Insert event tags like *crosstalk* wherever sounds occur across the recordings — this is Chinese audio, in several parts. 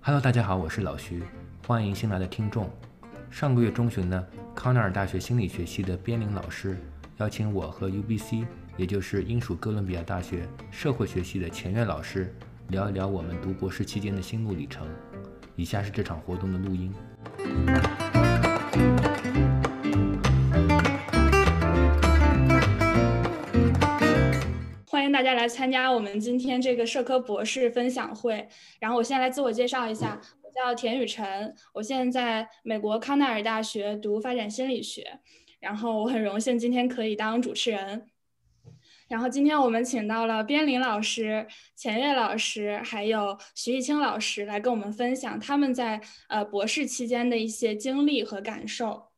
Hello，大家好，我是老徐，欢迎新来的听众。上个月中旬呢，康奈尔大学心理学系的边林老师邀请我和 UBC，也就是英属哥伦比亚大学社会学系的钱院老师聊一聊我们读博士期间的心路历程。以下是这场活动的录音。家来参加我们今天这个社科博士分享会。然后我先来自我介绍一下，我叫田雨辰，我现在在美国康奈尔大学读发展心理学。然后我很荣幸今天可以当主持人。然后今天我们请到了边林老师、钱岳老师，还有徐艺清老师来跟我们分享他们在呃博士期间的一些经历和感受。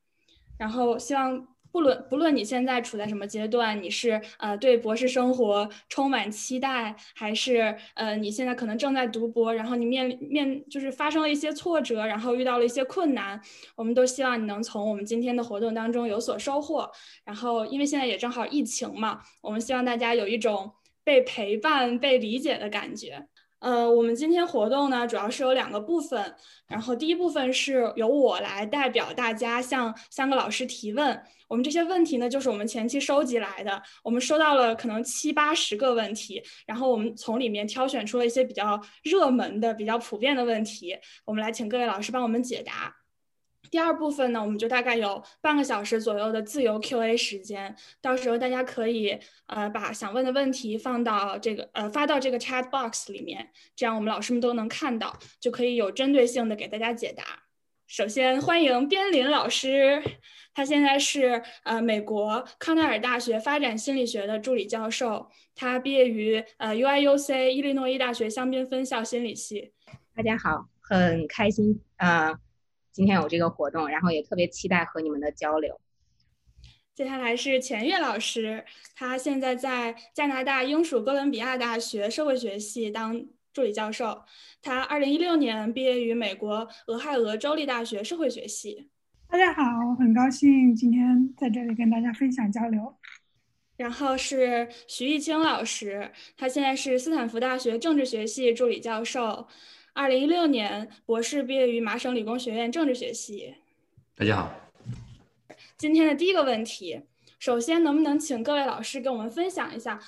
然后希望。不论不论你现在处在什么阶段，你是呃对博士生活充满期待，还是呃你现在可能正在读博，然后你面面就是发生了一些挫折，然后遇到了一些困难，我们都希望你能从我们今天的活动当中有所收获。然后因为现在也正好疫情嘛，我们希望大家有一种被陪伴、被理解的感觉。呃，我们今天活动呢，主要是有两个部分。然后第一部分是由我来代表大家向三个老师提问。我们这些问题呢，就是我们前期收集来的。我们收到了可能七八十个问题，然后我们从里面挑选出了一些比较热门的、比较普遍的问题，我们来请各位老师帮我们解答。第二部分呢，我们就大概有半个小时左右的自由 Q&A 时间，到时候大家可以呃把想问的问题放到这个呃发到这个 chat box 里面，这样我们老师们都能看到，就可以有针对性的给大家解答。首先欢迎边林老师，他现在是呃美国康奈尔大学发展心理学的助理教授，他毕业于呃 UIUC 伊利诺伊大学香槟分校心理系。大家好，很开心啊。今天有这个活动，然后也特别期待和你们的交流。接下来是钱月老师，他现在在加拿大英属哥伦比亚大学社会学系当助理教授。他二零一六年毕业于美国俄亥俄州立大学社会学系。大家好，很高兴今天在这里跟大家分享交流。然后是徐艺清老师，他现在是斯坦福大学政治学系助理教授。二零一六年博士毕业于麻省理工学院政治学系。大家好。今天的第一个问题，首先能不能请各位老师跟我们分享一下，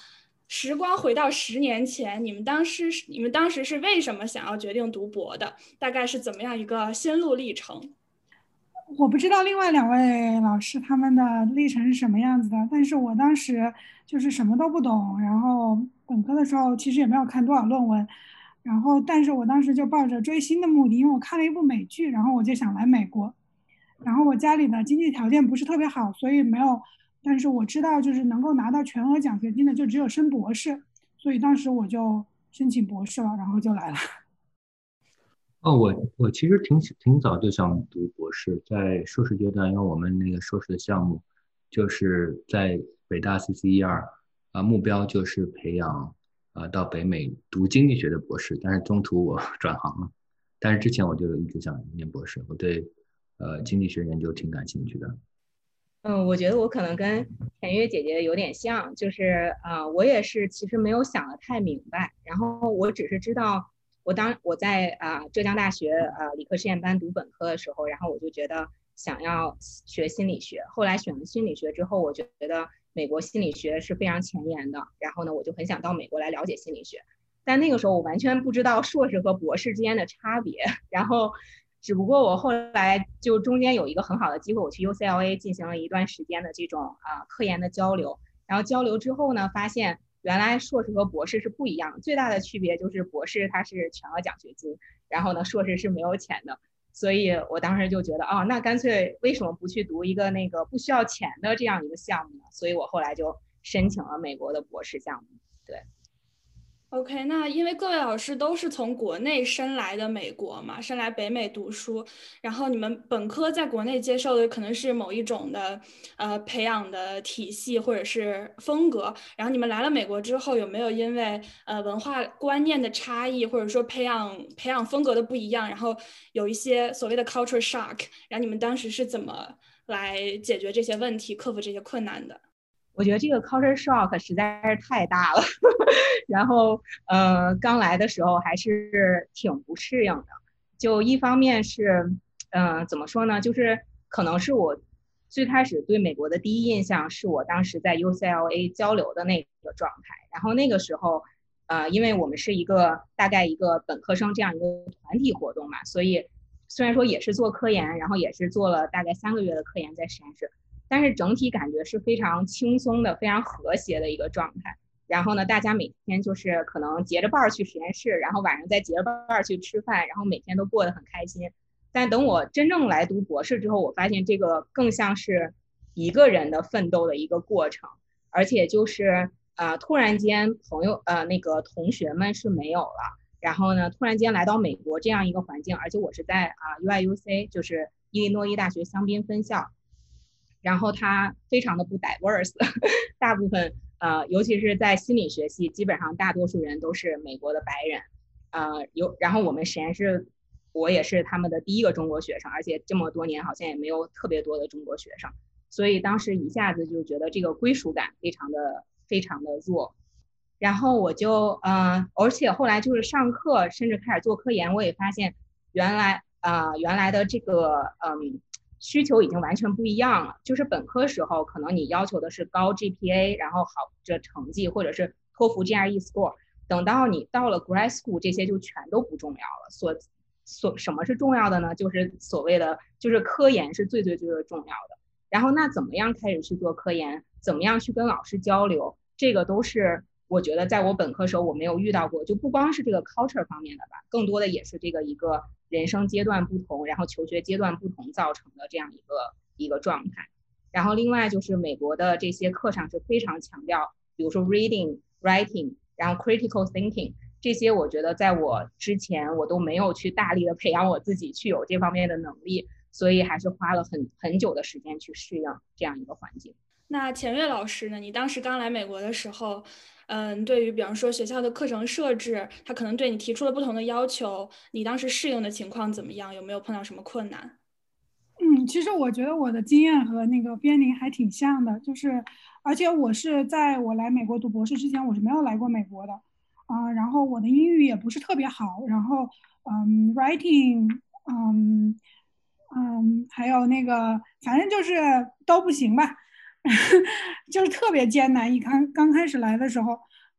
时光回到十年前，你们当时你们当时是为什么想要决定读博的？大概是怎么样一个心路历程？我不知道另外两位老师他们的历程是什么样子的，但是我当时就是什么都不懂，然后本科的时候其实也没有看多少论文。然后，但是我当时就抱着追星的目的，因为我看了一部美剧，然后我就想来美国。然后我家里的经济条件不是特别好，所以没有。但是我知道，就是能够拿到全额奖学金的，就只有升博士。所以当时我就申请博士了，然后就来了。*laughs* 哦，我我其实挺挺早就想读博士，在硕士阶段，因为我们那个硕士的项目就是在北大 CCER，啊，目标就是培养。啊，到北美读经济学的博士，但是中途我 *laughs* 转行了。但是之前我就一直想念博士，我对呃经济学研究挺感兴趣的。嗯，我觉得我可能跟田月姐姐有点像，就是啊，我也是其实没有想的太明白，然后我只是知道，我当我在啊浙江大学啊理科实验班读本科的时候，然后我就觉得想要学心理学，后来选了心理学之后，我觉得。美国心理学是非常前沿的，然后呢，我就很想到美国来了解心理学，但那个时候我完全不知道硕士和博士之间的差别，然后，只不过我后来就中间有一个很好的机会，我去 UCLA 进行了一段时间的这种啊科研的交流，然后交流之后呢，发现原来硕士和博士是不一样，最大的区别就是博士他是全额奖学金，然后呢，硕士是没有钱的。所以我当时就觉得，哦，那干脆为什么不去读一个那个不需要钱的这样一个项目呢？所以我后来就申请了美国的博士项目，对。OK，那因为各位老师都是从国内申来的美国嘛，申来北美读书，然后你们本科在国内接受的可能是某一种的呃培养的体系或者是风格，然后你们来了美国之后，有没有因为呃文化观念的差异或者说培养培养风格的不一样，然后有一些所谓的 culture shock，然后你们当时是怎么来解决这些问题、克服这些困难的？我觉得这个 culture shock 实在是太大了，*laughs* 然后呃，刚来的时候还是挺不适应的。就一方面是，嗯，怎么说呢？就是可能是我最开始对美国的第一印象是我当时在 UCLA 交流的那个状态。然后那个时候，呃，因为我们是一个大概一个本科生这样一个团体活动嘛，所以虽然说也是做科研，然后也是做了大概三个月的科研在实验室。但是整体感觉是非常轻松的、非常和谐的一个状态。然后呢，大家每天就是可能结着伴儿去实验室，然后晚上再结着伴儿去吃饭，然后每天都过得很开心。但等我真正来读博士之后，我发现这个更像是一个人的奋斗的一个过程，而且就是呃，突然间朋友呃那个同学们是没有了，然后呢，突然间来到美国这样一个环境，而且我是在啊 U I U C，就是伊利诺伊大学香槟分校。然后它非常的不 diverse，*laughs* 大部分呃，尤其是在心理学系，基本上大多数人都是美国的白人，呃，有然后我们实验室，我也是他们的第一个中国学生，而且这么多年好像也没有特别多的中国学生，所以当时一下子就觉得这个归属感非常的非常的弱，然后我就呃，而且后来就是上课，甚至开始做科研，我也发现原来啊原来的这个嗯。需求已经完全不一样了。就是本科时候，可能你要求的是高 GPA，然后好这成绩，或者是托福 GRE score。等到你到了 grad school，这些就全都不重要了。所所什么是重要的呢？就是所谓的就是科研是最最最最重要的。然后那怎么样开始去做科研？怎么样去跟老师交流？这个都是。我觉得在我本科时候我没有遇到过，就不光是这个 culture 方面的吧，更多的也是这个一个人生阶段不同，然后求学阶段不同造成的这样一个一个状态。然后另外就是美国的这些课上是非常强调，比如说 reading、writing，然后 critical thinking 这些，我觉得在我之前我都没有去大力的培养我自己去有这方面的能力，所以还是花了很很久的时间去适应这样一个环境。那钱月老师呢？你当时刚来美国的时候。嗯，对于比方说学校的课程设置，他可能对你提出了不同的要求，你当时适应的情况怎么样？有没有碰到什么困难？嗯，其实我觉得我的经验和那个边宁还挺像的，就是，而且我是在我来美国读博士之前，我是没有来过美国的，啊，然后我的英语也不是特别好，然后，嗯，writing，嗯，嗯，还有那个，反正就是都不行吧。*laughs* 就是特别艰难，一刚刚开始来的时候，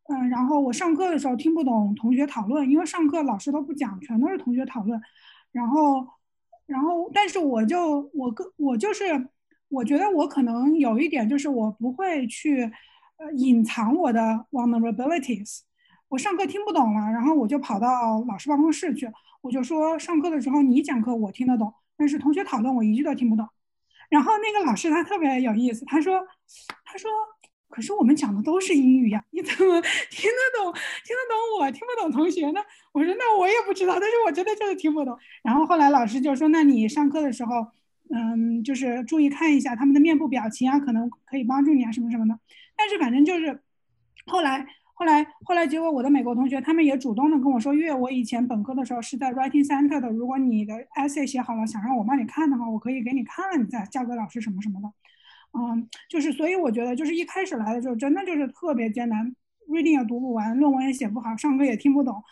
嗯，然后我上课的时候听不懂同学讨论，因为上课老师都不讲，全都是同学讨论，然后，然后，但是我就我个我就是，我觉得我可能有一点就是我不会去，呃，隐藏我的 vulnerabilities，我上课听不懂了，然后我就跑到老师办公室去，我就说上课的时候你讲课我听得懂，但是同学讨论我一句都听不懂。然后那个老师他特别有意思，他说，他说，可是我们讲的都是英语呀，你怎么 *laughs* 听得懂？听得懂我听不懂同学呢？我说那我也不知道，但是我真的就是听不懂。然后后来老师就说，那你上课的时候，嗯，就是注意看一下他们的面部表情啊，可能可以帮助你啊，什么什么的。但是反正就是后来。后来，后来结果我的美国同学他们也主动的跟我说，因为我以前本科的时候是在 writing center 的，如果你的 essay 写好了，想让我帮你看的话，我可以给你看了，你再交给老师什么什么的。嗯，就是所以我觉得就是一开始来的时候真的就是特别艰难，reading 也读不完，论文也写不好，上课也听不懂，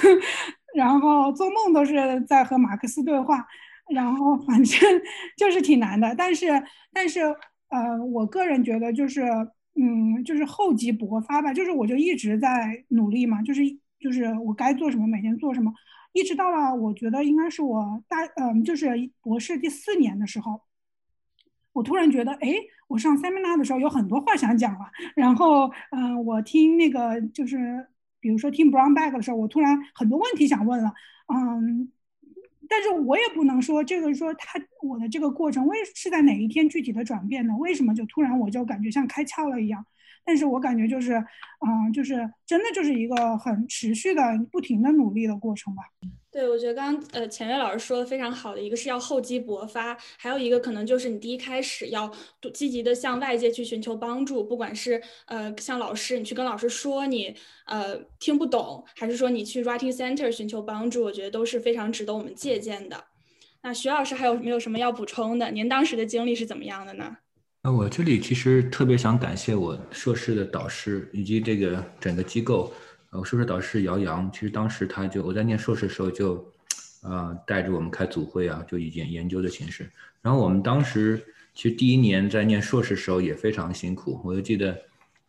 *laughs* 然后做梦都是在和马克思对话，然后反正 *laughs* 就是挺难的。但是，但是，呃，我个人觉得就是。嗯，就是厚积薄发吧，就是我就一直在努力嘛，就是就是我该做什么，每天做什么，一直到了我觉得应该是我大嗯，就是博士第四年的时候，我突然觉得，哎，我上 seminar 的时候有很多话想讲了，然后嗯，我听那个就是比如说听 Brown Bag 的时候，我突然很多问题想问了，嗯。但是我也不能说这个说他我的这个过程为是在哪一天具体的转变呢？为什么就突然我就感觉像开窍了一样？但是我感觉就是，嗯，就是真的就是一个很持续的、不停的努力的过程吧。对，我觉得刚刚呃钱月老师说的非常好的一个是要厚积薄发，还有一个可能就是你第一开始要积极的向外界去寻求帮助，不管是呃向老师，你去跟老师说你呃听不懂，还是说你去 writing center 寻求帮助，我觉得都是非常值得我们借鉴的。那徐老师还有没有什么要补充的？您当时的经历是怎么样的呢？我这里其实特别想感谢我硕士的导师以及这个整个机构。呃，硕士导师姚洋，其实当时他就我在念硕士的时候就，呃，带着我们开组会啊，就以研研究的形式。然后我们当时其实第一年在念硕士时候也非常辛苦，我就记得，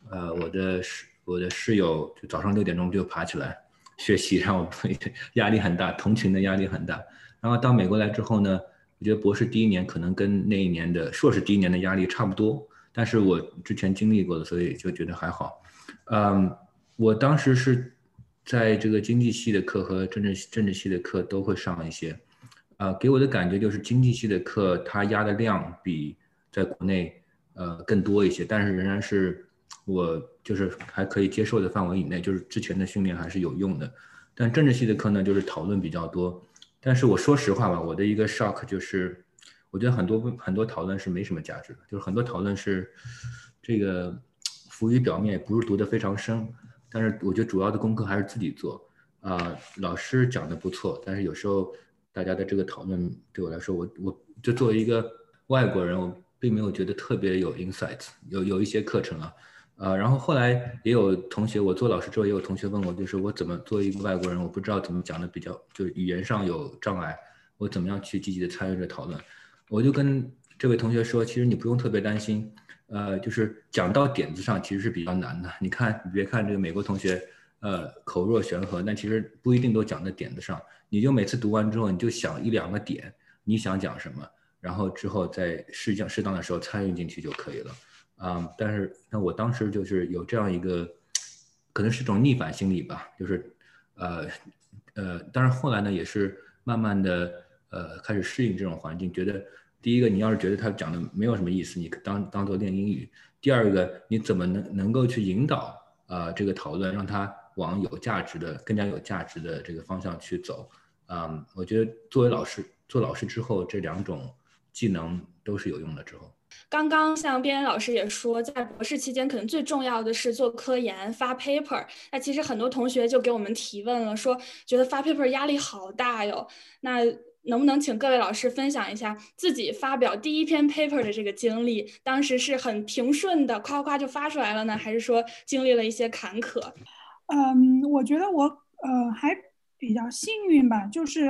呃，我的室我的室友就早上六点钟就爬起来学习，让我 *laughs* 压力很大，同情的压力很大。然后到美国来之后呢，我觉得博士第一年可能跟那一年的硕士第一年的压力差不多，但是我之前经历过的，所以就觉得还好。嗯，我当时是在这个经济系的课和政治政治系的课都会上一些，呃，给我的感觉就是经济系的课它压的量比在国内呃更多一些，但是仍然是我就是还可以接受的范围以内，就是之前的训练还是有用的。但政治系的课呢，就是讨论比较多。但是我说实话吧，我的一个 shock 就是，我觉得很多很多讨论是没什么价值的，就是很多讨论是这个浮于表面，不是读得非常深。但是我觉得主要的功课还是自己做。啊，老师讲的不错，但是有时候大家的这个讨论对我来说，我我就作为一个外国人，我并没有觉得特别有 insight。有有一些课程啊。呃，然后后来也有同学，我做老师之后也有同学问我，就是我怎么作为一个外国人，我不知道怎么讲的比较，就是语言上有障碍，我怎么样去积极的参与这讨论？我就跟这位同学说，其实你不用特别担心，呃，就是讲到点子上其实是比较难的。你看，你别看这个美国同学，呃，口若悬河，但其实不一定都讲在点子上。你就每次读完之后，你就想一两个点，你想讲什么，然后之后在适当适当的时候参与进去就可以了。啊，但是那我当时就是有这样一个，可能是一种逆反心理吧，就是，呃，呃，但是后来呢，也是慢慢的呃开始适应这种环境，觉得第一个，你要是觉得他讲的没有什么意思，你当当做练英语；第二个，你怎么能能够去引导啊这个讨论，让他往有价值的、更加有价值的这个方向去走？啊，我觉得作为老师，做老师之后，这两种技能都是有用的。之后。刚刚像边老师也说，在博士期间可能最重要的是做科研、发 paper。那其实很多同学就给我们提问了，说觉得发 paper 压力好大哟。那能不能请各位老师分享一下自己发表第一篇 paper 的这个经历？当时是很平顺的，夸夸就发出来了呢，还是说经历了一些坎坷？嗯，我觉得我呃还比较幸运吧，就是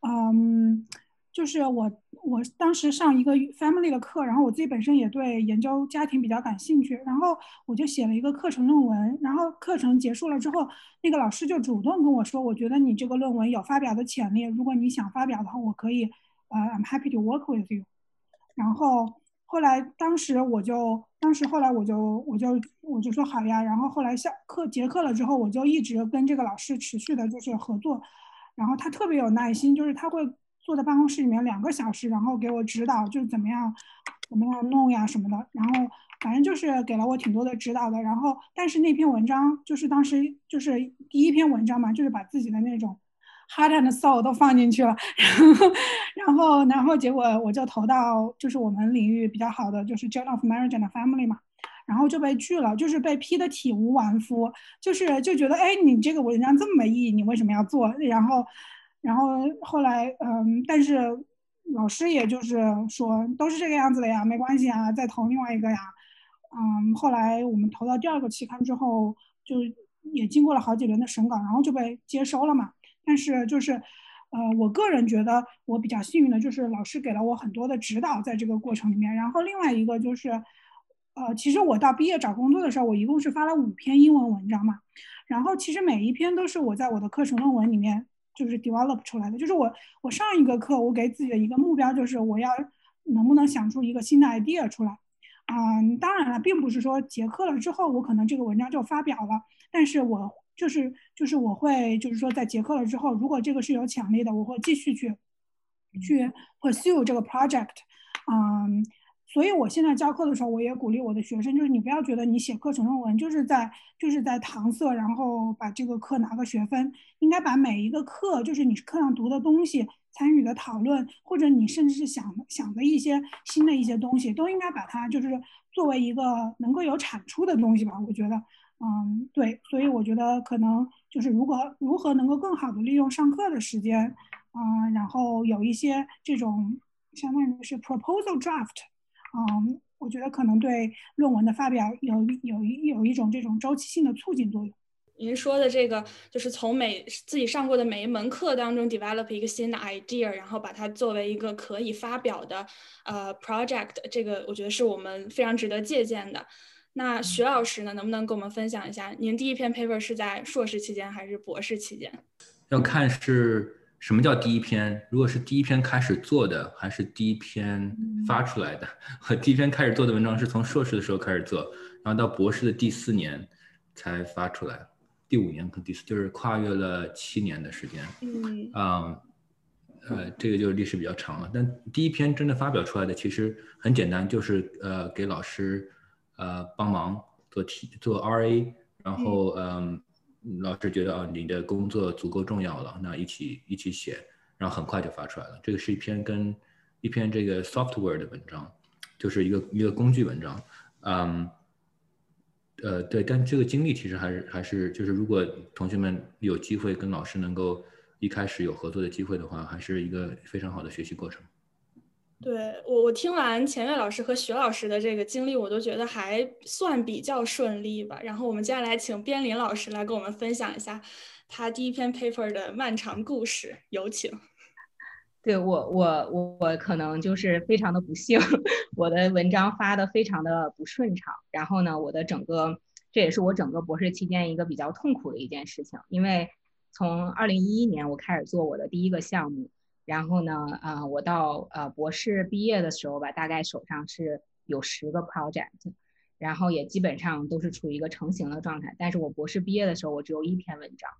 嗯。就是我，我当时上一个 family 的课，然后我自己本身也对研究家庭比较感兴趣，然后我就写了一个课程论文，然后课程结束了之后，那个老师就主动跟我说，我觉得你这个论文有发表的潜力，如果你想发表的话，我可以，呃，I'm happy to work with you。然后后来当时我就，当时后来我就，我就我就说好呀，然后后来下课结课了之后，我就一直跟这个老师持续的就是合作，然后他特别有耐心，就是他会。坐在办公室里面两个小时，然后给我指导，就是怎么样，怎么样弄呀什么的。然后反正就是给了我挺多的指导的。然后，但是那篇文章就是当时就是第一篇文章嘛，就是把自己的那种 heart and soul 都放进去了。*laughs* 然后，然后，然后结果我就投到就是我们领域比较好的就是 Journal of Marriage and Family 嘛，然后就被拒了，就是被批的体无完肤，就是就觉得哎，你这个文章这么没意义，你为什么要做？然后。然后后来，嗯，但是老师也就是说都是这个样子的呀，没关系啊，再投另外一个呀，嗯，后来我们投到第二个期刊之后，就也经过了好几轮的审稿，然后就被接收了嘛。但是就是，呃，我个人觉得我比较幸运的就是老师给了我很多的指导在这个过程里面。然后另外一个就是，呃，其实我到毕业找工作的时候，我一共是发了五篇英文文章嘛，然后其实每一篇都是我在我的课程论文里面。就是 develop 出来的，就是我我上一个课，我给自己的一个目标就是我要能不能想出一个新的 idea 出来，嗯，当然了，并不是说结课了之后我可能这个文章就发表了，但是我就是就是我会就是说在结课了之后，如果这个是有潜力的，我会继续去去 pursue 这个 project，嗯。所以，我现在教课的时候，我也鼓励我的学生，就是你不要觉得你写课程论文就是在就是在搪塞，然后把这个课拿个学分。应该把每一个课，就是你课上读的东西、参与的讨论，或者你甚至是想想的一些新的一些东西，都应该把它就是作为一个能够有产出的东西吧。我觉得，嗯，对。所以我觉得可能就是如果如何能够更好的利用上课的时间，嗯，然后有一些这种相当于是 proposal draft。嗯，我觉得可能对论文的发表有有一有一种这种周期性的促进作用。您说的这个，就是从每自己上过的每一门课当中 develop 一个新的 idea，然后把它作为一个可以发表的呃 project，这个我觉得是我们非常值得借鉴的。那徐老师呢，能不能跟我们分享一下，您第一篇 paper 是在硕士期间还是博士期间？要看是什么叫第一篇，如果是第一篇开始做的，还是第一篇发出来的。我第一篇开始做的文章是从硕士的时候开始做，然后到博士的第四年才发出来。第五年跟第四就是跨越了七年的时间，嗯，啊，呃，这个就是历史比较长了。但第一篇真的发表出来的其实很简单，就是呃给老师呃帮忙做题做 RA，然后嗯老师觉得啊你的工作足够重要了，那一起一起写，然后很快就发出来了。这个是一篇跟一篇这个 software 的文章，就是一个一个工具文章，嗯。呃，对，但这个经历其实还是还是就是，如果同学们有机会跟老师能够一开始有合作的机会的话，还是一个非常好的学习过程。对我，我听完钱月老师和徐老师的这个经历，我都觉得还算比较顺利吧。然后我们接下来请边林老师来跟我们分享一下他第一篇 paper 的漫长故事，有请。对我，我我我可能就是非常的不幸，*laughs* 我的文章发的非常的不顺畅。然后呢，我的整个这也是我整个博士期间一个比较痛苦的一件事情，因为从二零一一年我开始做我的第一个项目，然后呢，啊，我到呃博士毕业的时候吧，大概手上是有十个 project，然后也基本上都是处于一个成型的状态。但是我博士毕业的时候，我只有一篇文章。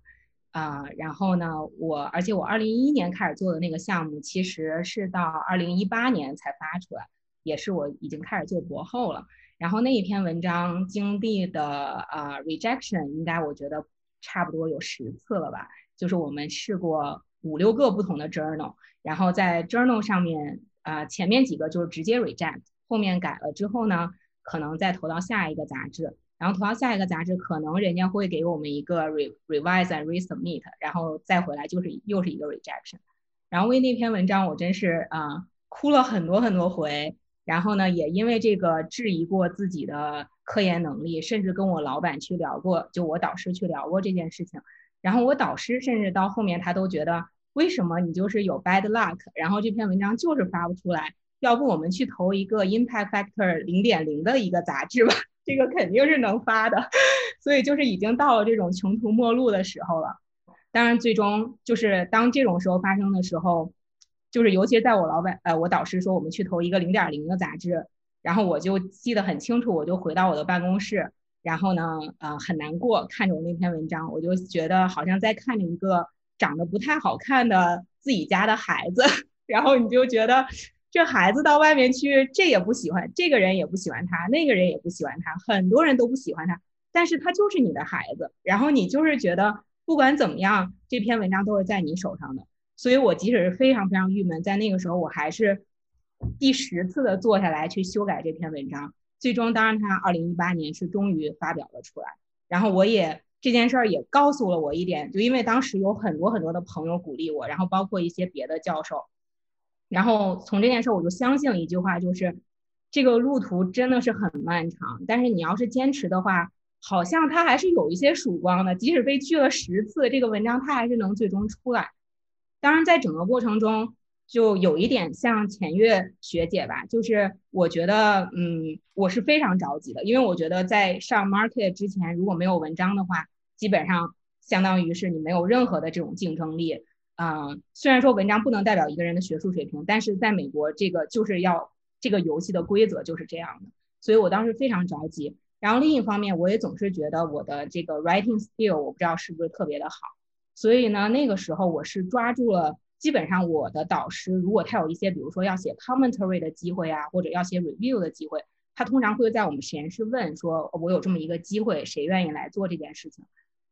啊，然后呢，我而且我二零一一年开始做的那个项目，其实是到二零一八年才发出来，也是我已经开始做博后了。然后那一篇文章经历的呃 rejection，应该我觉得差不多有十次了吧。就是我们试过五六个不同的 journal，然后在 journal 上面，呃，前面几个就是直接 reject，后面改了之后呢，可能再投到下一个杂志。然后投到下一个杂志，可能人家会给我们一个 re revise and resubmit，然后再回来就是又是一个 rejection。然后为那篇文章，我真是啊哭了很多很多回。然后呢，也因为这个质疑过自己的科研能力，甚至跟我老板去聊过，就我导师去聊过这件事情。然后我导师甚至到后面他都觉得，为什么你就是有 bad luck？然后这篇文章就是发不出来。要不我们去投一个 impact factor 零点零的一个杂志吧？*laughs* 这个肯定是能发的，所以就是已经到了这种穷途末路的时候了。当然，最终就是当这种时候发生的时候，就是尤其在我老板呃，我导师说我们去投一个零点零的杂志，然后我就记得很清楚，我就回到我的办公室，然后呢，呃，很难过，看着我那篇文章，我就觉得好像在看着一个长得不太好看的自己家的孩子，*laughs* 然后你就觉得。这孩子到外面去，这也不喜欢，这个人也不喜欢他，那个人也不喜欢他，很多人都不喜欢他，但是他就是你的孩子，然后你就是觉得不管怎么样，这篇文章都是在你手上的，所以我即使是非常非常郁闷，在那个时候我还是第十次的坐下来去修改这篇文章，最终当然他二零一八年是终于发表了出来，然后我也这件事儿也告诉了我一点，就因为当时有很多很多的朋友鼓励我，然后包括一些别的教授。然后从这件事儿，我就相信了一句话，就是这个路途真的是很漫长，但是你要是坚持的话，好像它还是有一些曙光的。即使被拒了十次，这个文章它还是能最终出来。当然，在整个过程中，就有一点像钱月学姐吧，就是我觉得，嗯，我是非常着急的，因为我觉得在上 market 之前，如果没有文章的话，基本上相当于是你没有任何的这种竞争力。嗯，虽然说文章不能代表一个人的学术水平，但是在美国这个就是要这个游戏的规则就是这样的，所以我当时非常着急。然后另一方面，我也总是觉得我的这个 writing skill 我不知道是不是特别的好，所以呢，那个时候我是抓住了基本上我的导师，如果他有一些比如说要写 commentary 的机会啊，或者要写 review 的机会，他通常会在我们实验室问说，我有这么一个机会，谁愿意来做这件事情？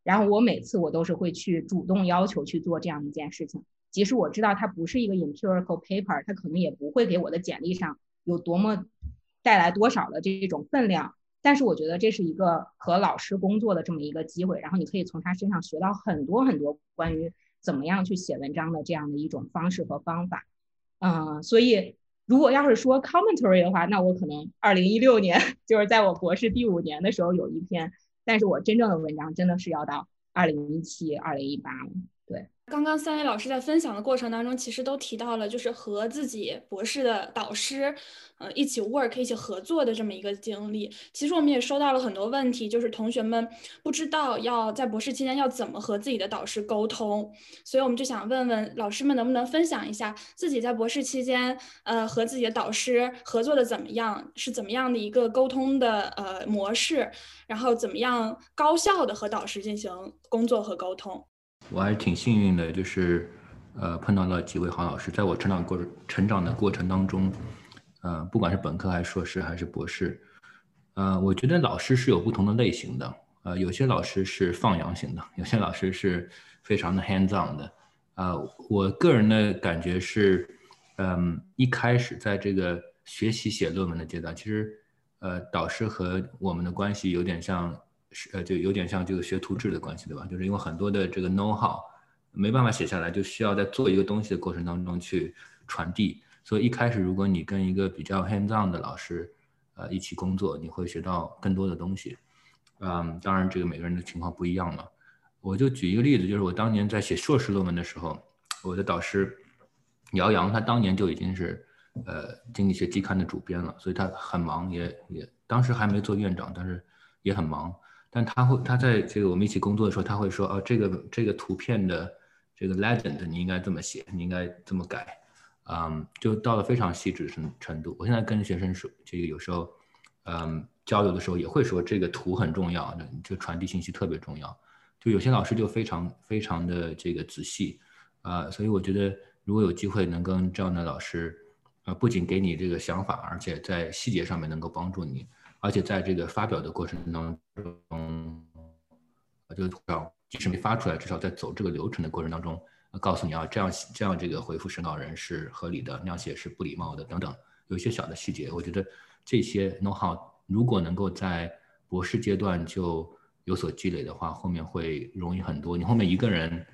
然后我每次我都是会去主动要求去做这样一件事情，即使我知道它不是一个 empirical paper，它可能也不会给我的简历上有多么带来多少的这种分量，但是我觉得这是一个和老师工作的这么一个机会，然后你可以从他身上学到很多很多关于怎么样去写文章的这样的一种方式和方法，嗯，所以如果要是说 commentary 的话，那我可能二零一六年 *laughs* 就是在我博士第五年的时候有一篇，但是我真正的文章真的是要到二零一七、二零一八了。刚刚三位老师在分享的过程当中，其实都提到了，就是和自己博士的导师，呃，一起 work 一起合作的这么一个经历。其实我们也收到了很多问题，就是同学们不知道要在博士期间要怎么和自己的导师沟通，所以我们就想问问老师们能不能分享一下自己在博士期间，呃，和自己的导师合作的怎么样，是怎么样的一个沟通的呃模式，然后怎么样高效的和导师进行工作和沟通。我还是挺幸运的，就是，呃，碰到了几位好老师，在我成长过成长的过程当中，呃，不管是本科还是硕士还是博士，呃，我觉得老师是有不同的类型的，呃，有些老师是放养型的，有些老师是非常的 hands on 的，啊，我个人的感觉是，嗯，一开始在这个学习写论文的阶段，其实，呃，导师和我们的关系有点像。是呃，就有点像这个学徒制的关系，对吧？就是因为很多的这个 know how 没办法写下来，就需要在做一个东西的过程当中去传递。所以一开始，如果你跟一个比较 hands on 的老师，呃，一起工作，你会学到更多的东西。嗯，当然这个每个人的情况不一样嘛。我就举一个例子，就是我当年在写硕士论文的时候，我的导师姚洋，他当年就已经是呃经济学期刊的主编了，所以他很忙，也也当时还没做院长，但是也很忙。但他会，他在这个我们一起工作的时候，他会说，哦，这个这个图片的这个 legend 你应该这么写，你应该这么改，嗯，就到了非常细致程程度。我现在跟学生说，这个有时候，嗯，交流的时候也会说，这个图很重要，就传递信息特别重要。就有些老师就非常非常的这个仔细，啊，所以我觉得如果有机会能跟这样的老师，啊，不仅给你这个想法，而且在细节上面能够帮助你。而且在这个发表的过程当中，就至少即使没发出来，至少在走这个流程的过程当中，告诉你啊，这样这样这个回复审稿人是合理的，那样写是不礼貌的等等，有一些小的细节，我觉得这些 know how 如果能够在博士阶段就有所积累的话，后面会容易很多。你后面一个人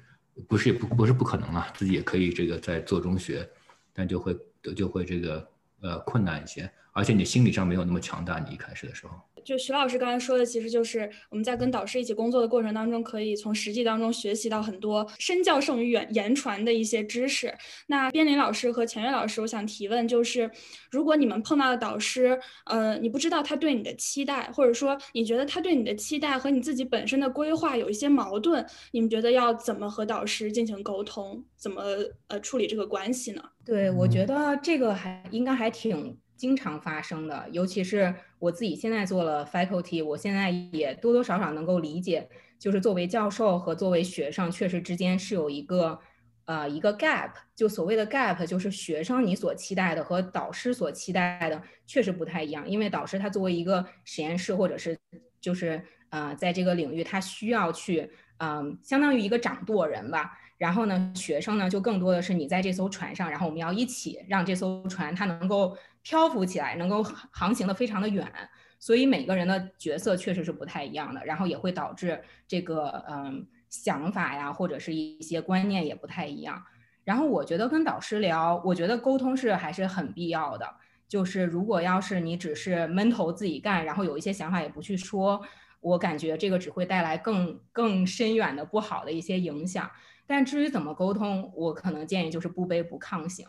不是不不是不可能啊，自己也可以这个在做中学，但就会就会这个呃困难一些。而且你心理上没有那么强大，你一开始的时候。就徐老师刚才说的，其实就是我们在跟导师一起工作的过程当中，可以从实际当中学习到很多身教胜于言言传的一些知识。那边林老师和钱岳老师，我想提问就是，如果你们碰到的导师，呃，你不知道他对你的期待，或者说你觉得他对你的期待和你自己本身的规划有一些矛盾，你们觉得要怎么和导师进行沟通，怎么呃处理这个关系呢？对，我觉得这个还应该还挺。经常发生的，尤其是我自己现在做了 faculty，我现在也多多少少能够理解，就是作为教授和作为学生，确实之间是有一个呃一个 gap，就所谓的 gap，就是学生你所期待的和导师所期待的确实不太一样，因为导师他作为一个实验室或者是就是呃在这个领域，他需要去嗯相当于一个掌舵人吧。然后呢，学生呢就更多的是你在这艘船上，然后我们要一起让这艘船它能够漂浮起来，能够航行的非常的远。所以每个人的角色确实是不太一样的，然后也会导致这个嗯想法呀或者是一些观念也不太一样。然后我觉得跟导师聊，我觉得沟通是还是很必要的。就是如果要是你只是闷头自己干，然后有一些想法也不去说，我感觉这个只会带来更更深远的不好的一些影响。但至于怎么沟通，我可能建议就是不卑不亢型，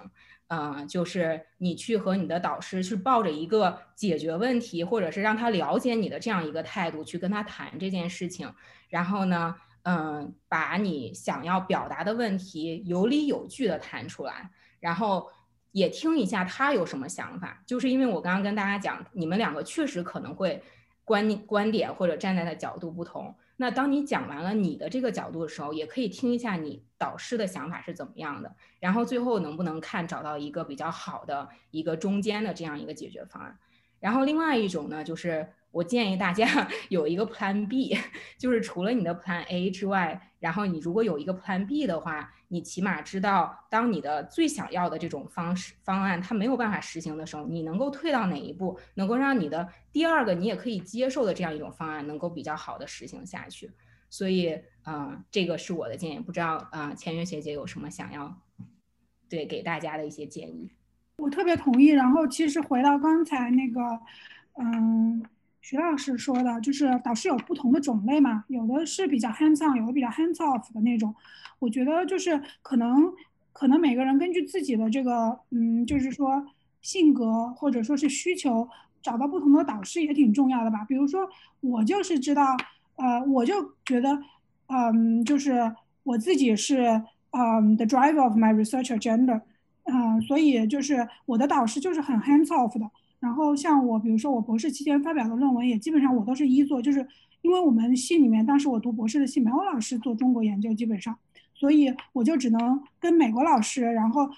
嗯，就是你去和你的导师去抱着一个解决问题，或者是让他了解你的这样一个态度去跟他谈这件事情，然后呢，嗯，把你想要表达的问题有理有据的谈出来，然后也听一下他有什么想法，就是因为我刚刚跟大家讲，你们两个确实可能会观观点或者站在的角度不同。那当你讲完了你的这个角度的时候，也可以听一下你导师的想法是怎么样的，然后最后能不能看找到一个比较好的一个中间的这样一个解决方案。然后另外一种呢，就是。我建议大家 *laughs* 有一个 Plan B，就是除了你的 Plan A 之外，然后你如果有一个 Plan B 的话，你起码知道，当你的最想要的这种方式方案它没有办法实行的时候，你能够退到哪一步，能够让你的第二个你也可以接受的这样一种方案能够比较好的实行下去。所以，嗯，这个是我的建议。不知道，嗯，千月学姐有什么想要对给大家的一些建议？我特别同意。然后其实回到刚才那个，嗯，徐老师说的，就是导师有不同的种类嘛，有的是比较 hands on，有的比较 hands off 的那种。我觉得就是可能可能每个人根据自己的这个，嗯，就是说性格或者说是需求，找到不同的导师也挺重要的吧。比如说我就是知道，呃，我就觉得，嗯，就是我自己是。嗯，the drive of my research agenda，嗯，所以就是我的导师就是很 hands off 的。然后像我，比如说我博士期间发表的论文，也基本上我都是一做，就是因为我们系里面当时我读博士的系没有老师做中国研究，基本上，所以我就只能跟美国老师。然后，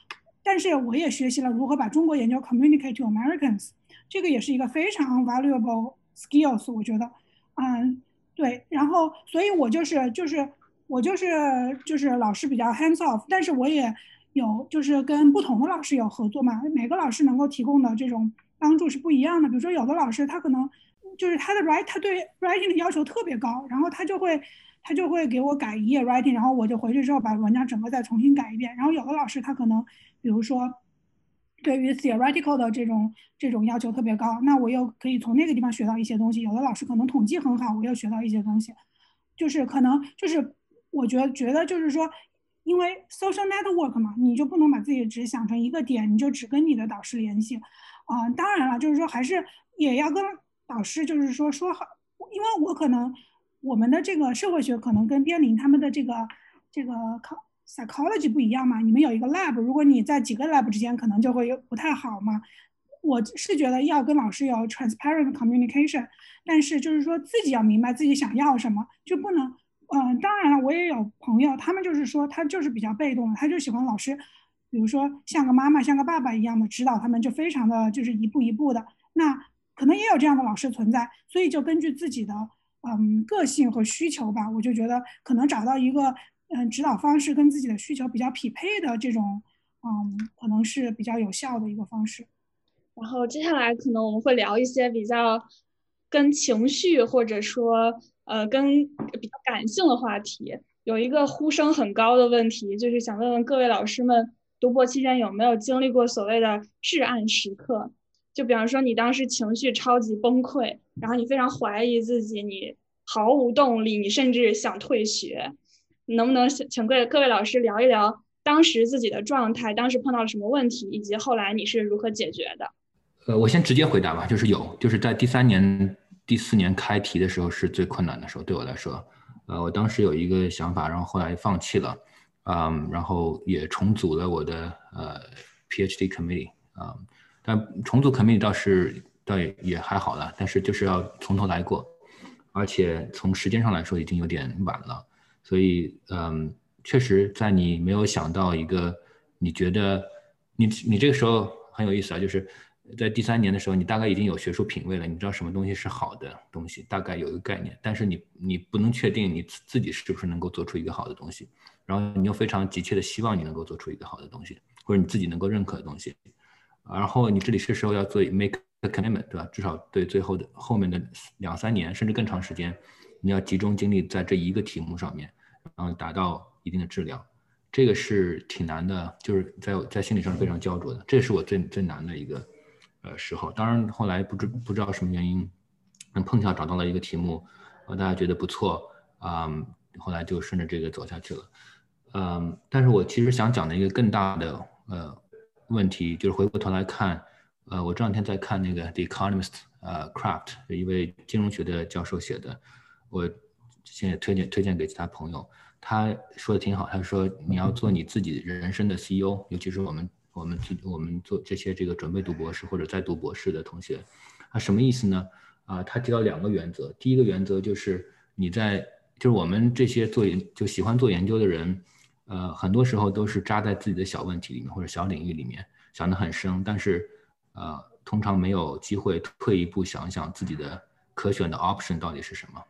但是我也学习了如何把中国研究 communicate to Americans，这个也是一个非常 valuable skills，我觉得，嗯，对。然后，所以我就是就是。我就是就是老师比较 hands off，但是我也有就是跟不同的老师有合作嘛，每个老师能够提供的这种帮助是不一样的。比如说有的老师他可能就是他的 write 他对 writing 的要求特别高，然后他就会他就会给我改一页 writing，然后我就回去之后把文章整个再重新改一遍。然后有的老师他可能比如说对于 theoretical 的这种这种要求特别高，那我又可以从那个地方学到一些东西。有的老师可能统计很好，我又学到一些东西，就是可能就是。我觉得觉得就是说，因为 social network 嘛，你就不能把自己只想成一个点，你就只跟你的导师联系。啊，当然了，就是说还是也要跟老师，就是说说好，因为我可能我们的这个社会学可能跟边林他们的这个这个考 psychology 不一样嘛。你们有一个 lab，如果你在几个 lab 之间，可能就会不太好嘛。我是觉得要跟老师有 transparent communication，但是就是说自己要明白自己想要什么，就不能。嗯，当然了，我也有朋友，他们就是说，他就是比较被动的，他就喜欢老师，比如说像个妈妈、像个爸爸一样的指导他们，就非常的就是一步一步的。那可能也有这样的老师存在，所以就根据自己的嗯个性和需求吧，我就觉得可能找到一个嗯指导方式跟自己的需求比较匹配的这种嗯，可能是比较有效的一个方式。然后接下来可能我们会聊一些比较跟情绪或者说。呃，跟比较感性的话题，有一个呼声很高的问题，就是想问问各位老师们，读博期间有没有经历过所谓的至暗时刻？就比方说，你当时情绪超级崩溃，然后你非常怀疑自己，你毫无动力，你甚至想退学。能不能请各位各位老师聊一聊当时自己的状态，当时碰到了什么问题，以及后来你是如何解决的？呃，我先直接回答吧，就是有，就是在第三年。第四年开题的时候是最困难的时候，对我来说，呃，我当时有一个想法，然后后来放弃了，嗯，然后也重组了我的呃 PhD committee 啊，但重组 committee 倒是倒也也还好了，但是就是要从头来过，而且从时间上来说已经有点晚了，所以嗯，确实在你没有想到一个你觉得你你这个时候很有意思啊，就是。在第三年的时候，你大概已经有学术品位了，你知道什么东西是好的东西，大概有一个概念，但是你你不能确定你自己是不是能够做出一个好的东西，然后你又非常急切的希望你能够做出一个好的东西，或者你自己能够认可的东西，然后你这里是时候要做 make a commitment，对吧？至少对最后的后面的两三年甚至更长时间，你要集中精力在这一个题目上面，然后达到一定的质量，这个是挺难的，就是在在心理上是非常焦灼的，这是我最最难的一个。呃，时候，当然后来不知不知道什么原因，碰巧找到了一个题目，呃，大家觉得不错，啊，后来就顺着这个走下去了，嗯，但是我其实想讲的一个更大的呃问题，就是回过头来看，呃，我这两天在看那个《The Economist》呃，Craft 一位金融学的教授写的，我现在推荐推荐给其他朋友，他说的挺好，他说你要做你自己人生的 CEO，尤其是我们。我们自我们做这些这个准备读博士或者在读博士的同学，啊什么意思呢？啊，他提到两个原则。第一个原则就是你在就是我们这些做研就喜欢做研究的人，呃，很多时候都是扎在自己的小问题里面或者小领域里面想得很深，但是呃，通常没有机会退一步想想自己的可选的 option 到底是什么。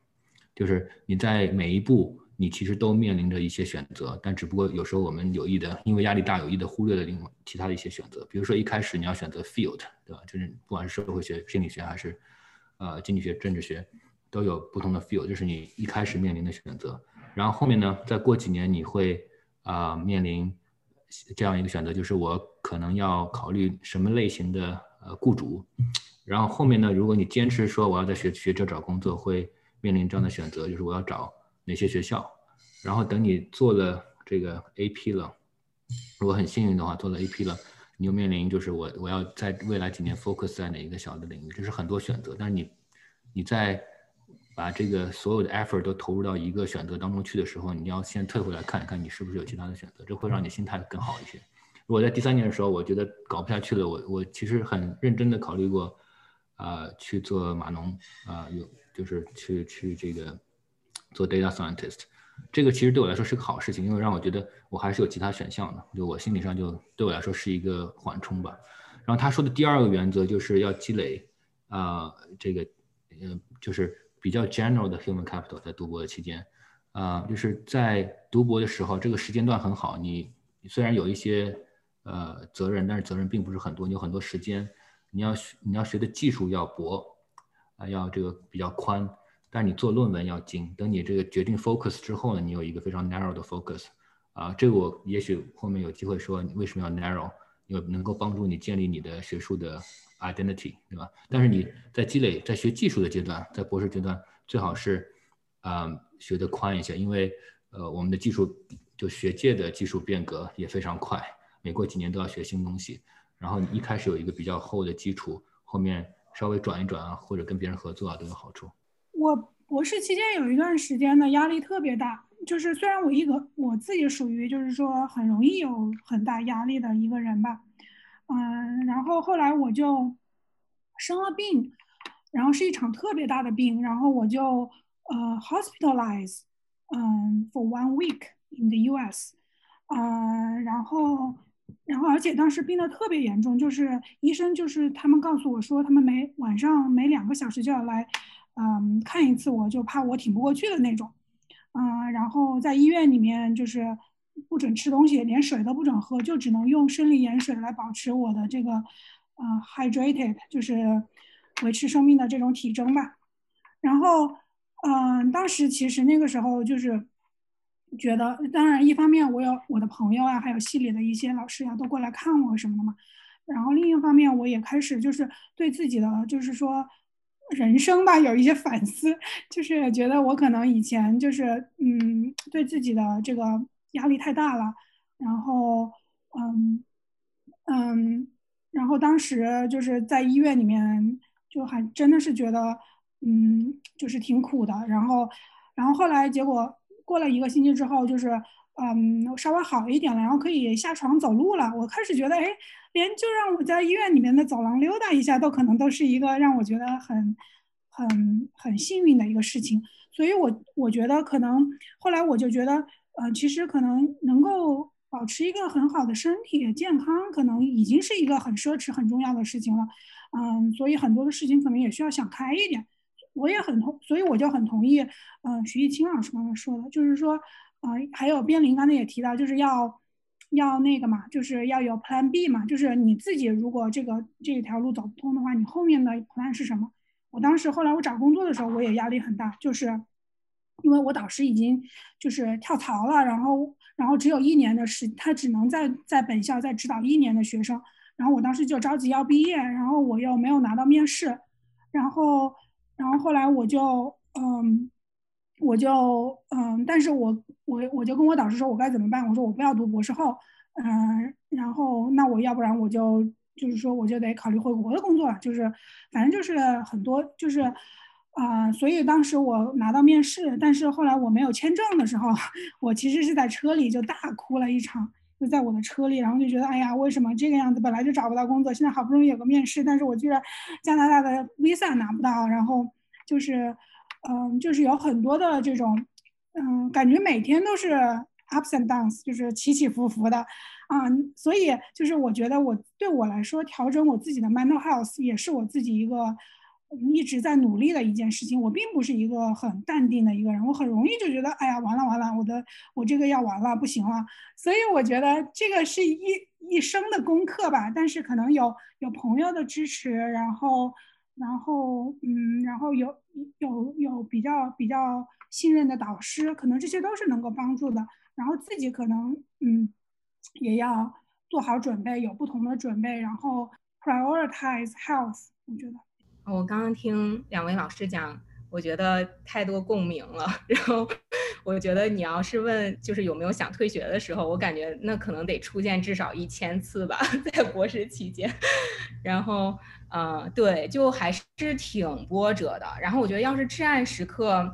就是你在每一步。你其实都面临着一些选择，但只不过有时候我们有意的，因为压力大，有意的忽略了另外其他的一些选择。比如说一开始你要选择 field，对吧？就是不管是社会学、心理学还是呃经济学、政治学，都有不同的 field，就是你一开始面临的选择。然后后面呢，再过几年你会啊面临这样一个选择，就是我可能要考虑什么类型的呃雇主，然后后面呢，如果你坚持说我要在学学者找工作，会面临这样的选择，就是我要找哪些学校，然后等你做了这个 AP 了，如果很幸运的话做了 AP 了，你又面临就是我我要在未来几年 focus 在哪一个小的领域，这是很多选择，但是你你在把这个所有的 effort 都投入到一个选择当中去的时候，你要先退回来看一看，你是不是有其他的选择，这会让你心态更好一些。如果在第三年的时候，我觉得搞不下去了，我我其实很认真的考虑过，啊，去做码农，啊，有就是去去这个做 data scientist，这个其实对我来说是个好事情，因为让我觉得我还是有其他选项的，就我心理上就对我来说是一个缓冲吧。然后他说的第二个原则就是要积累，啊，这个，嗯，就是。比较 general 的 human capital 在读博的期间，啊，就是在读博的时候，这个时间段很好。你虽然有一些呃责任，但是责任并不是很多，你有很多时间。你要学你要学的技术要博，啊，要这个比较宽，但你做论文要精。等你这个决定 focus 之后呢，你有一个非常 narrow 的 focus，啊，这个我也许后面有机会说你为什么要 narrow，有能够帮助你建立你的学术的。Identity 对吧？但是你在积累、在学技术的阶段，在博士阶段，最好是啊学的宽一些，因为呃我们的技术就学界的技术变革也非常快，每过几年都要学新东西。然后你一开始有一个比较厚的基础，后面稍微转一转啊，或者跟别人合作啊都有好处。我博士期间有一段时间呢，压力特别大，就是虽然我一个我自己属于就是说很容易有很大压力的一个人吧。嗯，然后后来我就生了病，然后是一场特别大的病，然后我就呃 hospitalized，嗯，for one week in the U.S.，嗯，然后然后而且当时病的特别严重，就是医生就是他们告诉我说，他们每晚上每两个小时就要来，嗯，看一次我，就怕我挺不过去的那种，嗯，然后在医院里面就是。不准吃东西，连水都不准喝，就只能用生理盐水来保持我的这个，呃，hydrated，就是维持生命的这种体征吧。然后，嗯，当时其实那个时候就是觉得，当然一方面我有我的朋友啊，还有系里的一些老师呀都过来看我什么的嘛。然后另一方面，我也开始就是对自己的就是说人生吧有一些反思，*laughs* 就是觉得我可能以前就是嗯对自己的这个。压力太大了，然后，嗯，嗯，然后当时就是在医院里面，就还真的是觉得，嗯，就是挺苦的。然后，然后后来结果过了一个星期之后，就是，嗯，稍微好一点了，然后可以下床走路了。我开始觉得，哎，连就让我在医院里面的走廊溜达一下，都可能都是一个让我觉得很，很很幸运的一个事情。所以我我觉得可能后来我就觉得。呃，其实可能能够保持一个很好的身体健康，可能已经是一个很奢侈、很重要的事情了。嗯，所以很多的事情可能也需要想开一点。我也很同，所以我就很同意，嗯，徐艺清老师刚才说的，就是说，呃，还有边林刚才也提到，就是要要那个嘛，就是要有 Plan B 嘛，就是你自己如果这个这条路走不通的话，你后面的 Plan 是什么？我当时后来我找工作的时候，我也压力很大，就是。因为我导师已经就是跳槽了，然后然后只有一年的时，他只能在在本校再指导一年的学生，然后我当时就着急要毕业，然后我又没有拿到面试，然后然后后来我就嗯，我就嗯，但是我我我就跟我导师说，我该怎么办？我说我不要读博士后，嗯，然后那我要不然我就就是说我就得考虑回国的工作了，就是反正就是很多就是。啊，所以当时我拿到面试，但是后来我没有签证的时候，*laughs* 我其实是在车里就大哭了一场，就在我的车里，然后就觉得，哎呀，为什么这个样子？本来就找不到工作，现在好不容易有个面试，但是我居然加拿大的 visa 拿不到，然后就是，嗯，就是有很多的这种，嗯，感觉每天都是 ups and downs，就是起起伏伏的，啊，所以就是我觉得我对我来说，调整我自己的 mental health 也是我自己一个。一直在努力的一件事情，我并不是一个很淡定的一个人，我很容易就觉得，哎呀，完了完了，我的我这个要完了，不行了。所以我觉得这个是一一生的功课吧。但是可能有有朋友的支持，然后然后嗯，然后有有有比较比较信任的导师，可能这些都是能够帮助的。然后自己可能嗯，也要做好准备，有不同的准备，然后 prioritize health。我觉得，我刚刚听两位老师讲。我觉得太多共鸣了，*laughs* 然后我觉得你要是问就是有没有想退学的时候，我感觉那可能得出现至少一千次吧，*laughs* 在博士期间。然后，呃，对，就还是挺波折的。然后我觉得要是至暗时刻，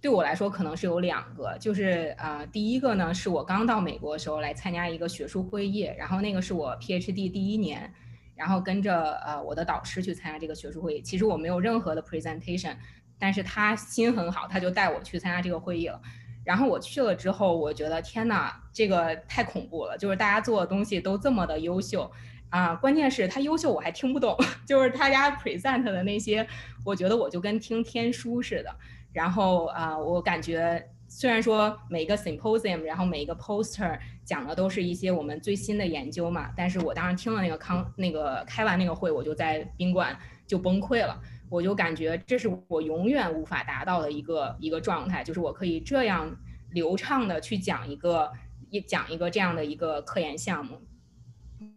对我来说可能是有两个，就是呃，第一个呢是我刚到美国的时候来参加一个学术会议，然后那个是我 PhD 第一年，然后跟着呃我的导师去参加这个学术会议，其实我没有任何的 presentation。但是他心很好，他就带我去参加这个会议了。然后我去了之后，我觉得天哪，这个太恐怖了！就是大家做的东西都这么的优秀啊，关键是他优秀我还听不懂，*laughs* 就是他家 present 的那些，我觉得我就跟听天书似的。然后啊，我感觉虽然说每一个 symposium，然后每一个 poster 讲的都是一些我们最新的研究嘛，但是我当时听了那个康那个开完那个会，我就在宾馆就崩溃了。我就感觉这是我永远无法达到的一个一个状态，就是我可以这样流畅的去讲一个一讲一个这样的一个科研项目。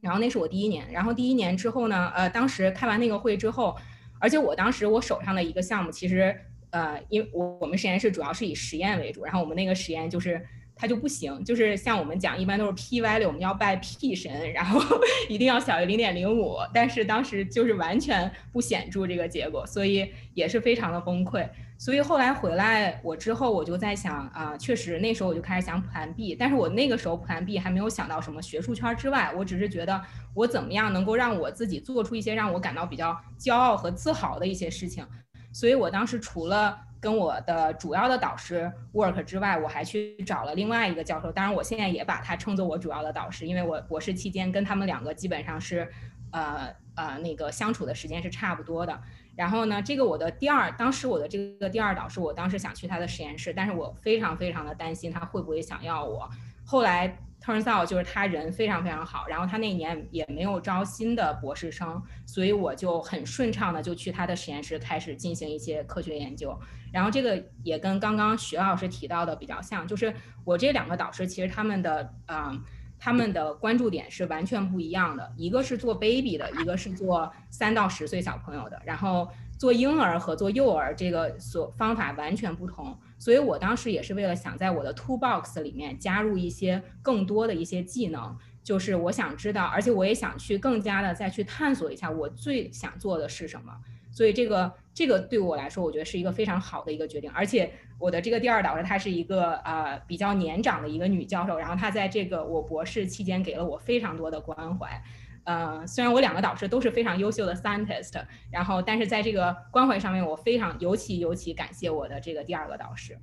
然后那是我第一年，然后第一年之后呢，呃，当时开完那个会之后，而且我当时我手上的一个项目，其实呃，因为我我们实验室主要是以实验为主，然后我们那个实验就是。它就不行，就是像我们讲，一般都是 p value，我们要拜 p 神，然后 *laughs* 一定要小于零点零五，但是当时就是完全不显著这个结果，所以也是非常的崩溃。所以后来回来我之后，我就在想啊，确实那时候我就开始想 plan B，但是我那个时候 plan B 还没有想到什么学术圈之外，我只是觉得我怎么样能够让我自己做出一些让我感到比较骄傲和自豪的一些事情，所以我当时除了。跟我的主要的导师 work 之外，我还去找了另外一个教授。当然，我现在也把他称作我主要的导师，因为我博士期间跟他们两个基本上是，呃呃，那个相处的时间是差不多的。然后呢，这个我的第二，当时我的这个第二导师，我当时想去他的实验室，但是我非常非常的担心他会不会想要我。后来。Turns out 就是他人非常非常好，然后他那年也没有招新的博士生，所以我就很顺畅的就去他的实验室开始进行一些科学研究。然后这个也跟刚刚徐老师提到的比较像，就是我这两个导师其实他们的嗯他们的关注点是完全不一样的，一个是做 baby 的，一个是做三到十岁小朋友的，然后做婴儿和做幼儿这个所方法完全不同。所以我当时也是为了想在我的 toolbox 里面加入一些更多的一些技能，就是我想知道，而且我也想去更加的再去探索一下我最想做的是什么。所以这个这个对我来说，我觉得是一个非常好的一个决定。而且我的这个第二导师她是一个呃比较年长的一个女教授，然后她在这个我博士期间给了我非常多的关怀。呃，虽然我两个导师都是非常优秀的 scientist，然后，但是在这个关怀上面，我非常尤其尤其感谢我的这个第二个导师。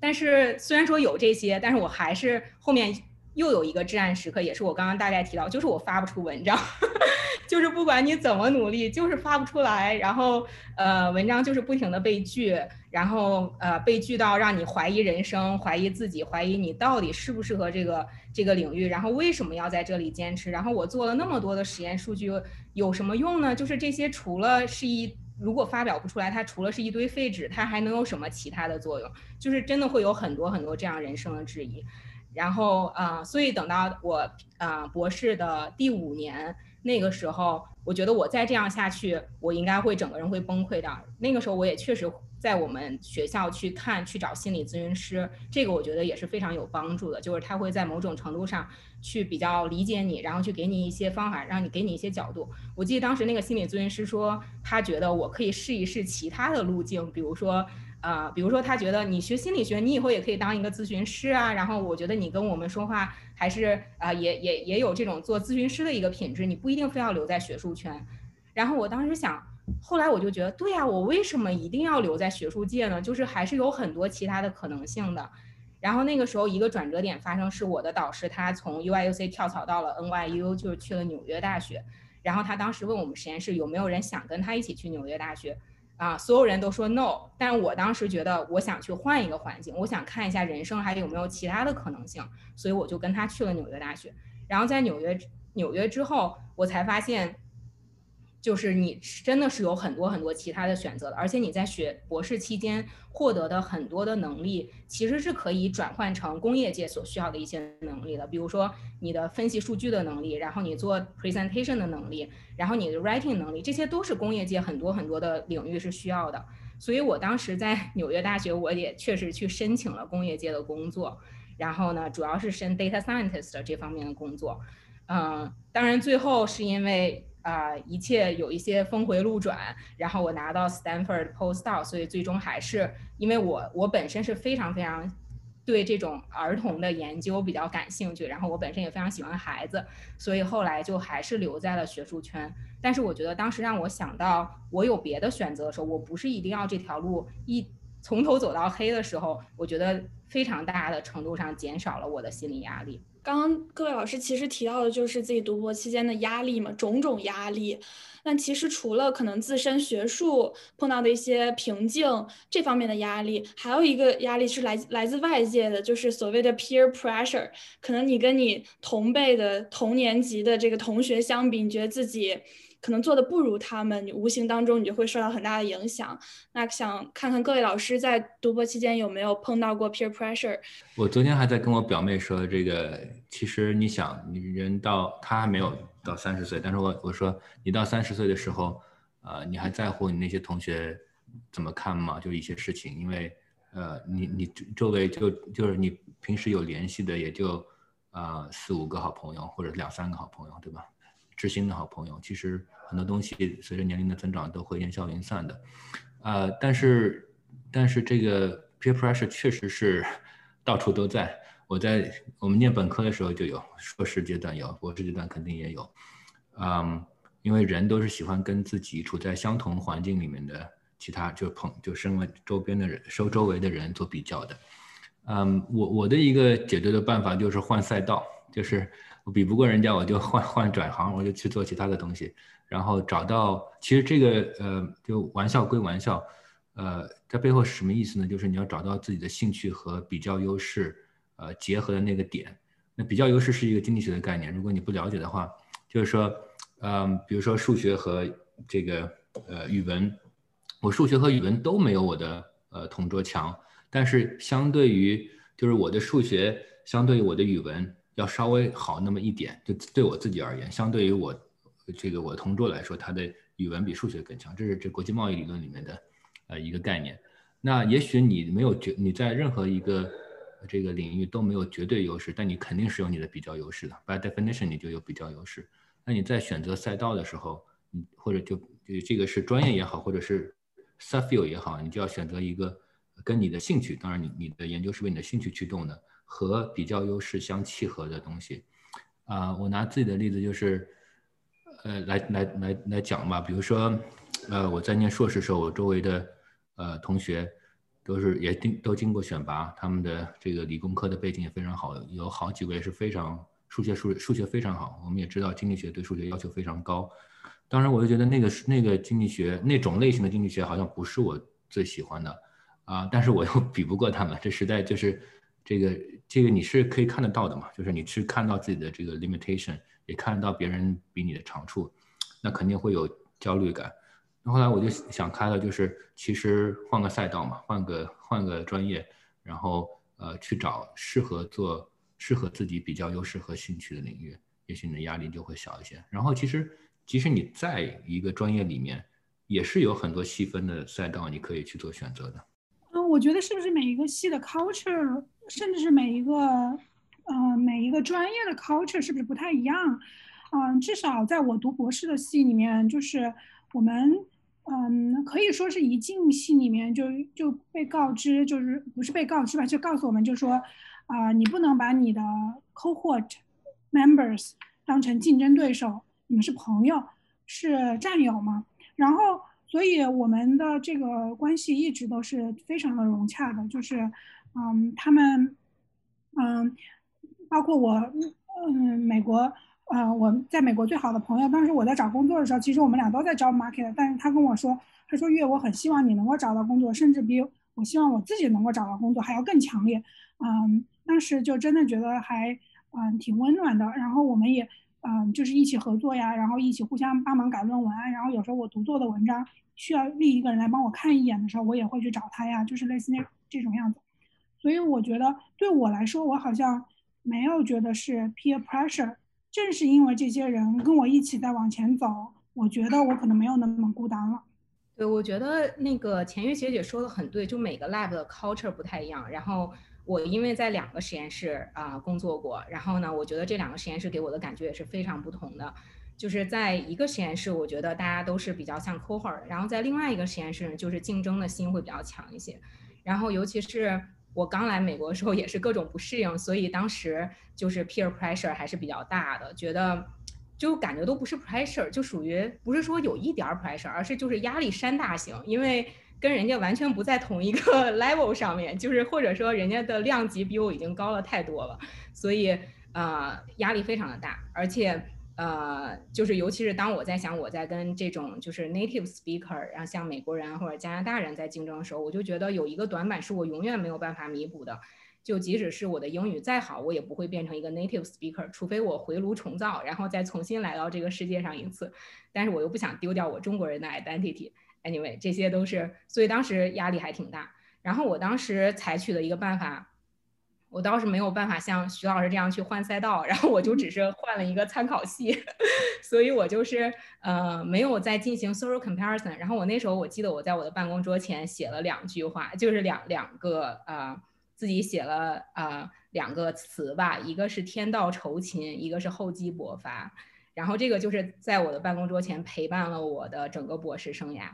但是虽然说有这些，但是我还是后面又有一个至暗时刻，也是我刚刚大概提到，就是我发不出文章。*laughs* 就是不管你怎么努力，就是发不出来，然后呃，文章就是不停的被拒，然后呃，被拒到让你怀疑人生，怀疑自己，怀疑你到底适不适合这个这个领域，然后为什么要在这里坚持？然后我做了那么多的实验数据有什么用呢？就是这些除了是一如果发表不出来，它除了是一堆废纸，它还能有什么其他的作用？就是真的会有很多很多这样人生的质疑。然后啊，所以等到我啊博士的第五年。那个时候，我觉得我再这样下去，我应该会整个人会崩溃的。那个时候，我也确实在我们学校去看，去找心理咨询师，这个我觉得也是非常有帮助的。就是他会在某种程度上去比较理解你，然后去给你一些方法，让你给你一些角度。我记得当时那个心理咨询师说，他觉得我可以试一试其他的路径，比如说。呃，比如说他觉得你学心理学，你以后也可以当一个咨询师啊。然后我觉得你跟我们说话还是啊，也也也有这种做咨询师的一个品质，你不一定非要留在学术圈。然后我当时想，后来我就觉得，对呀，我为什么一定要留在学术界呢？就是还是有很多其他的可能性的。然后那个时候一个转折点发生，是我的导师他从 UIUC 跳槽到了 NYU，就是去了纽约大学。然后他当时问我们实验室有没有人想跟他一起去纽约大学。啊，所有人都说 no，但我当时觉得我想去换一个环境，我想看一下人生还有没有其他的可能性，所以我就跟他去了纽约大学。然后在纽约纽约之后，我才发现，就是你真的是有很多很多其他的选择的，而且你在学博士期间获得的很多的能力，其实是可以转换成工业界所需要的一些能力的，比如说你的分析数据的能力，然后你做 presentation 的能力，然后你的 writing 能力，这些都是工业界很多很多的领域是需要的。所以我当时在 *laughs* 纽约大学，我也确实去申请了工业界的工作，然后呢，主要是申 data scientist 这方面的工作。嗯，当然最后是因为。啊，一切有一些峰回路转，然后我拿到 Stanford postdoc，所以最终还是因为我我本身是非常非常对这种儿童的研究比较感兴趣，然后我本身也非常喜欢孩子，所以后来就还是留在了学术圈。但是我觉得当时让我想到我有别的选择的时候，我不是一定要这条路一从头走到黑的时候，我觉得非常大的程度上减少了我的心理压力。刚刚各位老师其实提到的就是自己读博期间的压力嘛，种种压力。那其实除了可能自身学术碰到的一些瓶颈这方面的压力，还有一个压力是来来自外界的，就是所谓的 peer pressure。可能你跟你同辈的同年级的这个同学相比，你觉得自己。可能做的不如他们，你无形当中你就会受到很大的影响。那想看看各位老师在读博期间有没有碰到过 peer pressure？我昨天还在跟我表妹说，这个其实你想，你人到他还没有到三十岁，但是我我说你到三十岁的时候，呃，你还在乎你那些同学怎么看吗？就一些事情，因为呃，你你周围就就是你平时有联系的也就呃四五个好朋友或者两三个好朋友，对吧？知心的好朋友，其实很多东西随着年龄的增长都会烟消云散的，呃，但是但是这个 peer pressure 确实是到处都在。我在我们念本科的时候就有，硕士阶段有，博士阶段肯定也有，嗯，因为人都是喜欢跟自己处在相同环境里面的其他就朋就身为周边的人收周围的人做比较的，嗯，我我的一个解决的办法就是换赛道，就是。我比不过人家，我就换换转行，我就去做其他的东西，然后找到。其实这个呃，就玩笑归玩笑，呃，在背后是什么意思呢？就是你要找到自己的兴趣和比较优势，呃，结合的那个点。那比较优势是一个经济学的概念，如果你不了解的话，就是说，嗯，比如说数学和这个呃语文，我数学和语文都没有我的呃同桌强，但是相对于就是我的数学相对于我的语文。要稍微好那么一点，就对我自己而言，相对于我这个我同桌来说，他的语文比数学更强，这是这国际贸易理论里面的呃一个概念。那也许你没有绝你在任何一个这个领域都没有绝对优势，但你肯定是有你的比较优势的。By definition，你就有比较优势。那你在选择赛道的时候，你或者就就这个是专业也好，或者是 subfield 也好，你就要选择一个跟你的兴趣，当然你你的研究是为你的兴趣驱动的。和比较优势相契合的东西，啊，我拿自己的例子就是，呃，来来来来讲吧。比如说，呃，我在念硕士时候，我周围的呃同学都是也经都经过选拔，他们的这个理工科的背景也非常好，有好几位是非常数学数数学非常好。我们也知道经济学对数学要求非常高，当然我就觉得那个那个经济学那种类型的经济学好像不是我最喜欢的，啊，但是我又比不过他们，这实在就是。这个这个你是可以看得到的嘛？就是你是看到自己的这个 limitation，也看得到别人比你的长处，那肯定会有焦虑感。那后来我就想开了，就是其实换个赛道嘛，换个换个专业，然后呃去找适合做、适合自己比较优势和兴趣的领域，也许你的压力就会小一些。然后其实即使你在一个专业里面，也是有很多细分的赛道你可以去做选择的。嗯，我觉得是不是每一个系的 culture？甚至是每一个，呃，每一个专业的 culture 是不是不太一样？嗯，至少在我读博士的系里面，就是我们，嗯，可以说是一进系里面就就被告知，就是不是被告知吧，就告诉我们，就说，啊，你不能把你的 cohort members 当成竞争对手，你们是朋友，是战友嘛。然后，所以我们的这个关系一直都是非常的融洽的，就是。嗯，他们，嗯，包括我，嗯，美国，呃，我在美国最好的朋友，当时我在找工作的时候，其实我们俩都在招 market，但是他跟我说，他说月，我很希望你能够找到工作，甚至比我希望我自己能够找到工作还要更强烈。嗯，当时就真的觉得还，嗯，挺温暖的。然后我们也，嗯，就是一起合作呀，然后一起互相帮忙改论文啊，然后有时候我读做的文章需要另一个人来帮我看一眼的时候，我也会去找他呀，就是类似那这种样子。所以我觉得对我来说，我好像没有觉得是 peer pressure，正是因为这些人跟我一起在往前走，我觉得我可能没有那么孤单了。对，我觉得那个钱月学姐说的很对，就每个 lab 的 culture 不太一样，然后。我因为在两个实验室啊工作过，然后呢，我觉得这两个实验室给我的感觉也是非常不同的。就是在一个实验室，我觉得大家都是比较像 cohort，然后在另外一个实验室，就是竞争的心会比较强一些。然后尤其是我刚来美国的时候，也是各种不适应，所以当时就是 peer pressure 还是比较大的，觉得就感觉都不是 pressure，就属于不是说有一点 pressure，而是就是压力山大型，因为。跟人家完全不在同一个 *laughs* level 上面，就是或者说人家的量级比我已经高了太多了，所以呃压力非常的大，而且呃就是尤其是当我在想我在跟这种就是 native speaker，然后像美国人或者加拿大人在竞争的时候，我就觉得有一个短板是我永远没有办法弥补的，就即使是我的英语再好，我也不会变成一个 native speaker，除非我回炉重造，然后再重新来到这个世界上一次，但是我又不想丢掉我中国人的 identity。Anyway，这些都是，所以当时压力还挺大。然后我当时采取的一个办法，我倒是没有办法像徐老师这样去换赛道，然后我就只是换了一个参考系，*laughs* 所以我就是呃没有在进行 social comparison。然后我那时候我记得我在我的办公桌前写了两句话，就是两两个呃自己写了呃两个词吧，一个是天道酬勤，一个是厚积薄发。然后这个就是在我的办公桌前陪伴了我的整个博士生涯。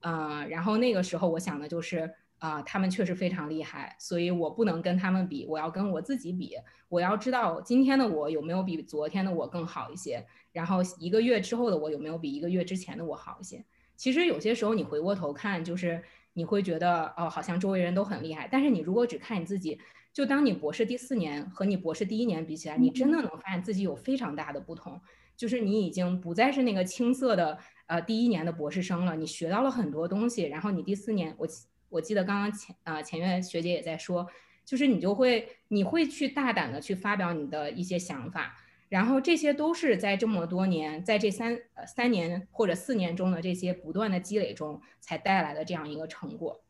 嗯，然后那个时候我想的就是，啊，他们确实非常厉害，所以我不能跟他们比，我要跟我自己比。我要知道今天的我有没有比昨天的我更好一些，然后一个月之后的我有没有比一个月之前的我好一些。其实有些时候你回过头看，就是你会觉得，哦，好像周围人都很厉害，但是你如果只看你自己，就当你博士第四年和你博士第一年比起来，你真的能发现自己有非常大的不同，就是你已经不再是那个青涩的。呃，第一年的博士生了，你学到了很多东西，然后你第四年，我我记得刚刚前呃前院学姐也在说，就是你就会你会去大胆的去发表你的一些想法，然后这些都是在这么多年，在这三呃三年或者四年中的这些不断的积累中才带来的这样一个成果。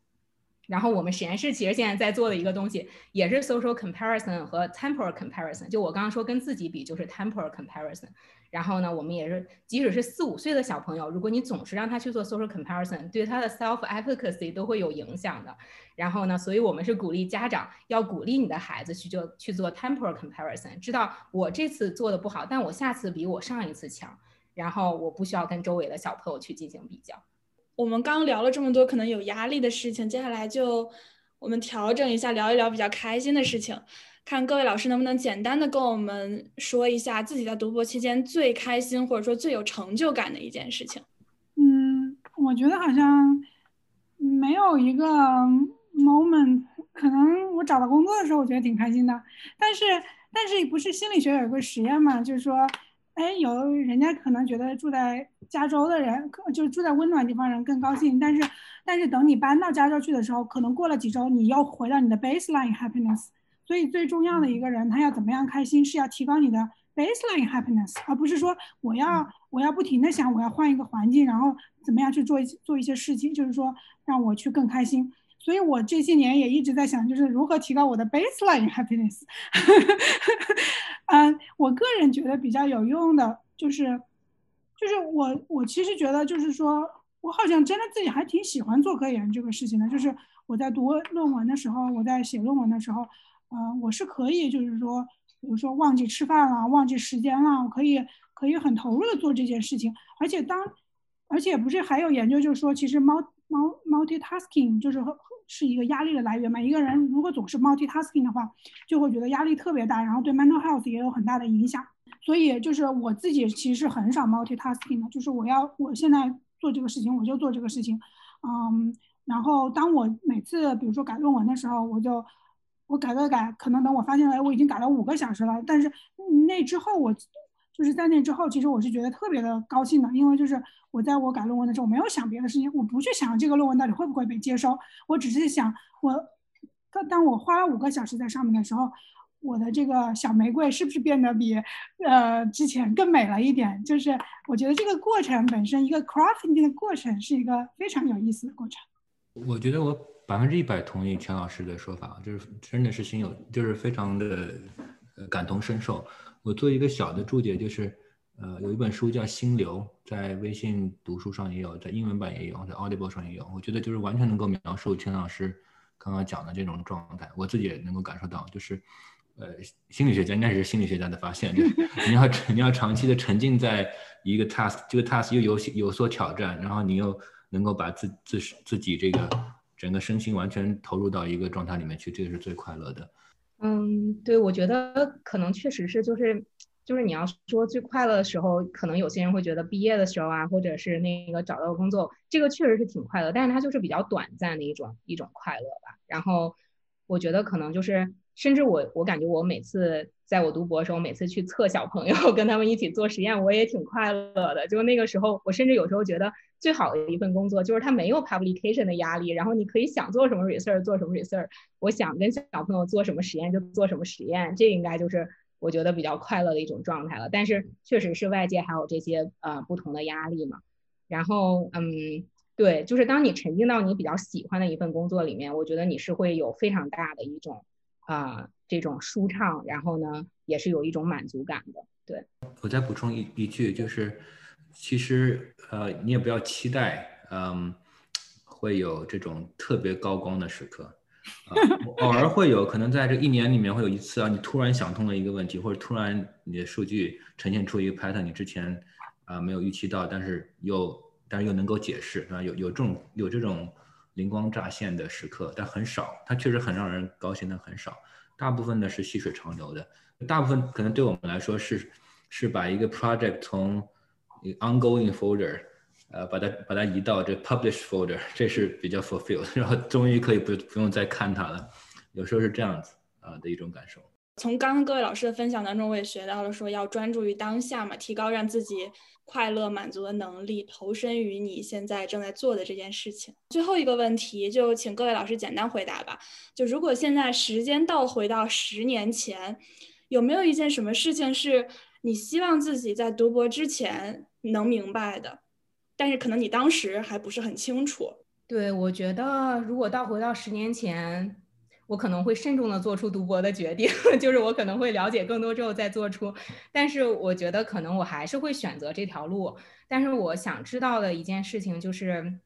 然后我们实验室其实现在在做的一个东西，也是 social comparison 和 temporal comparison，就我刚刚说跟自己比就是 temporal comparison。然后呢，我们也是，即使是四五岁的小朋友，如果你总是让他去做 social comparison，对他的 self efficacy 都会有影响的。然后呢，所以我们是鼓励家长要鼓励你的孩子去做去做 temporal comparison，知道我这次做的不好，但我下次比我上一次强，然后我不需要跟周围的小朋友去进行比较。我们刚聊了这么多可能有压力的事情，接下来就我们调整一下，聊一聊比较开心的事情。看各位老师能不能简单的跟我们说一下自己在读博期间最开心或者说最有成就感的一件事情。嗯，我觉得好像没有一个 moment，可能我找到工作的时候我觉得挺开心的，但是但是不是心理学有一个实验嘛，就是说，哎，有人家可能觉得住在加州的人，就住在温暖地方人更高兴，但是但是等你搬到加州去的时候，可能过了几周，你要回到你的 baseline happiness。所以最重要的一个人，他要怎么样开心，是要提高你的 baseline happiness，而不是说我要我要不停的想我要换一个环境，然后怎么样去做一做一些事情，就是说让我去更开心。所以我这些年也一直在想，就是如何提高我的 baseline happiness。*laughs* 嗯，我个人觉得比较有用的就是，就是我我其实觉得就是说我好像真的自己还挺喜欢做科研这个事情的，就是我在读论文的时候，我在写论文的时候。嗯，我是可以，就是说，比如说忘记吃饭了，忘记时间了，我可以可以很投入的做这件事情。而且当，而且不是还有研究，就是说，其实 multi multitasking 就是是一个压力的来源嘛。一个人如果总是 multitasking 的话，就会觉得压力特别大，然后对 mental health 也有很大的影响。所以就是我自己其实很少 multitasking 的，就是我要我现在做这个事情，我就做这个事情。嗯，然后当我每次比如说改论文的时候，我就。我改改改，可能等我发现了，我已经改了五个小时了。但是那之后，我就是在那之后，其实我是觉得特别的高兴的，因为就是我在我改论文的时候，我没有想别的事情，我不去想这个论文到底会不会被接收，我只是想我当当我花了五个小时在上面的时候，我的这个小玫瑰是不是变得比呃之前更美了一点？就是我觉得这个过程本身，一个 crafting 的过程是一个非常有意思的过程。我觉得我百分之一百同意全老师的说法，就是真的是心有，就是非常的感同身受。我做一个小的注解，就是呃有一本书叫《心流》，在微信读书上也有，在英文版也有，在 Audible 上也有。我觉得就是完全能够描述全老师刚刚讲的这种状态，我自己也能够感受到，就是。呃，心理学家应该是心理学家的发现，你要 *laughs* 你要长期的沉浸在一个 task，这个 task 又有有所挑战，然后你又能够把自自自己这个整个身心完全投入到一个状态里面去，这个是最快乐的。嗯，对，我觉得可能确实是，就是就是你要说最快乐的时候，可能有些人会觉得毕业的时候啊，或者是那个找到工作，这个确实是挺快乐，但是它就是比较短暂的一种一种快乐吧。然后我觉得可能就是。甚至我，我感觉我每次在我读博的时候，每次去测小朋友，跟他们一起做实验，我也挺快乐的。就那个时候，我甚至有时候觉得最好的一份工作就是它没有 publication 的压力，然后你可以想做什么 research 做什么 research，我想跟小朋友做什么实验就做什么实验，这应该就是我觉得比较快乐的一种状态了。但是确实是外界还有这些呃不同的压力嘛。然后嗯，对，就是当你沉浸到你比较喜欢的一份工作里面，我觉得你是会有非常大的一种。啊，这种舒畅，然后呢，也是有一种满足感的。对我再补充一一句，就是其实呃，你也不要期待，嗯，会有这种特别高光的时刻，偶尔会有可能在这一年里面会有一次啊，你突然想通了一个问题，或者突然你的数据呈现出一个 pattern，你之前啊没有预期到，但是又但是又能够解释，啊，有有这种有这种。灵光乍现的时刻，但很少。它确实很让人高兴，但很少。大部分呢是细水长流的。大部分可能对我们来说是是把一个 project 从 ongoing folder，呃，把它把它移到这 publish folder，*laughs* 这是比较 fulfilled，然后终于可以不不用再看它了。有时候是这样子啊的一种感受。从刚刚各位老师的分享当中，我也学到了说要专注于当下嘛，提高让自己快乐满足的能力，投身于你现在正在做的这件事情。最后一个问题，就请各位老师简单回答吧。就如果现在时间倒回到十年前，有没有一件什么事情是你希望自己在读博之前能明白的，但是可能你当时还不是很清楚？对，我觉得如果倒回到十年前。我可能会慎重的做出读博的决定，*laughs* 就是我可能会了解更多之后再做出。但是我觉得可能我还是会选择这条路。但是我想知道的一件事情就是，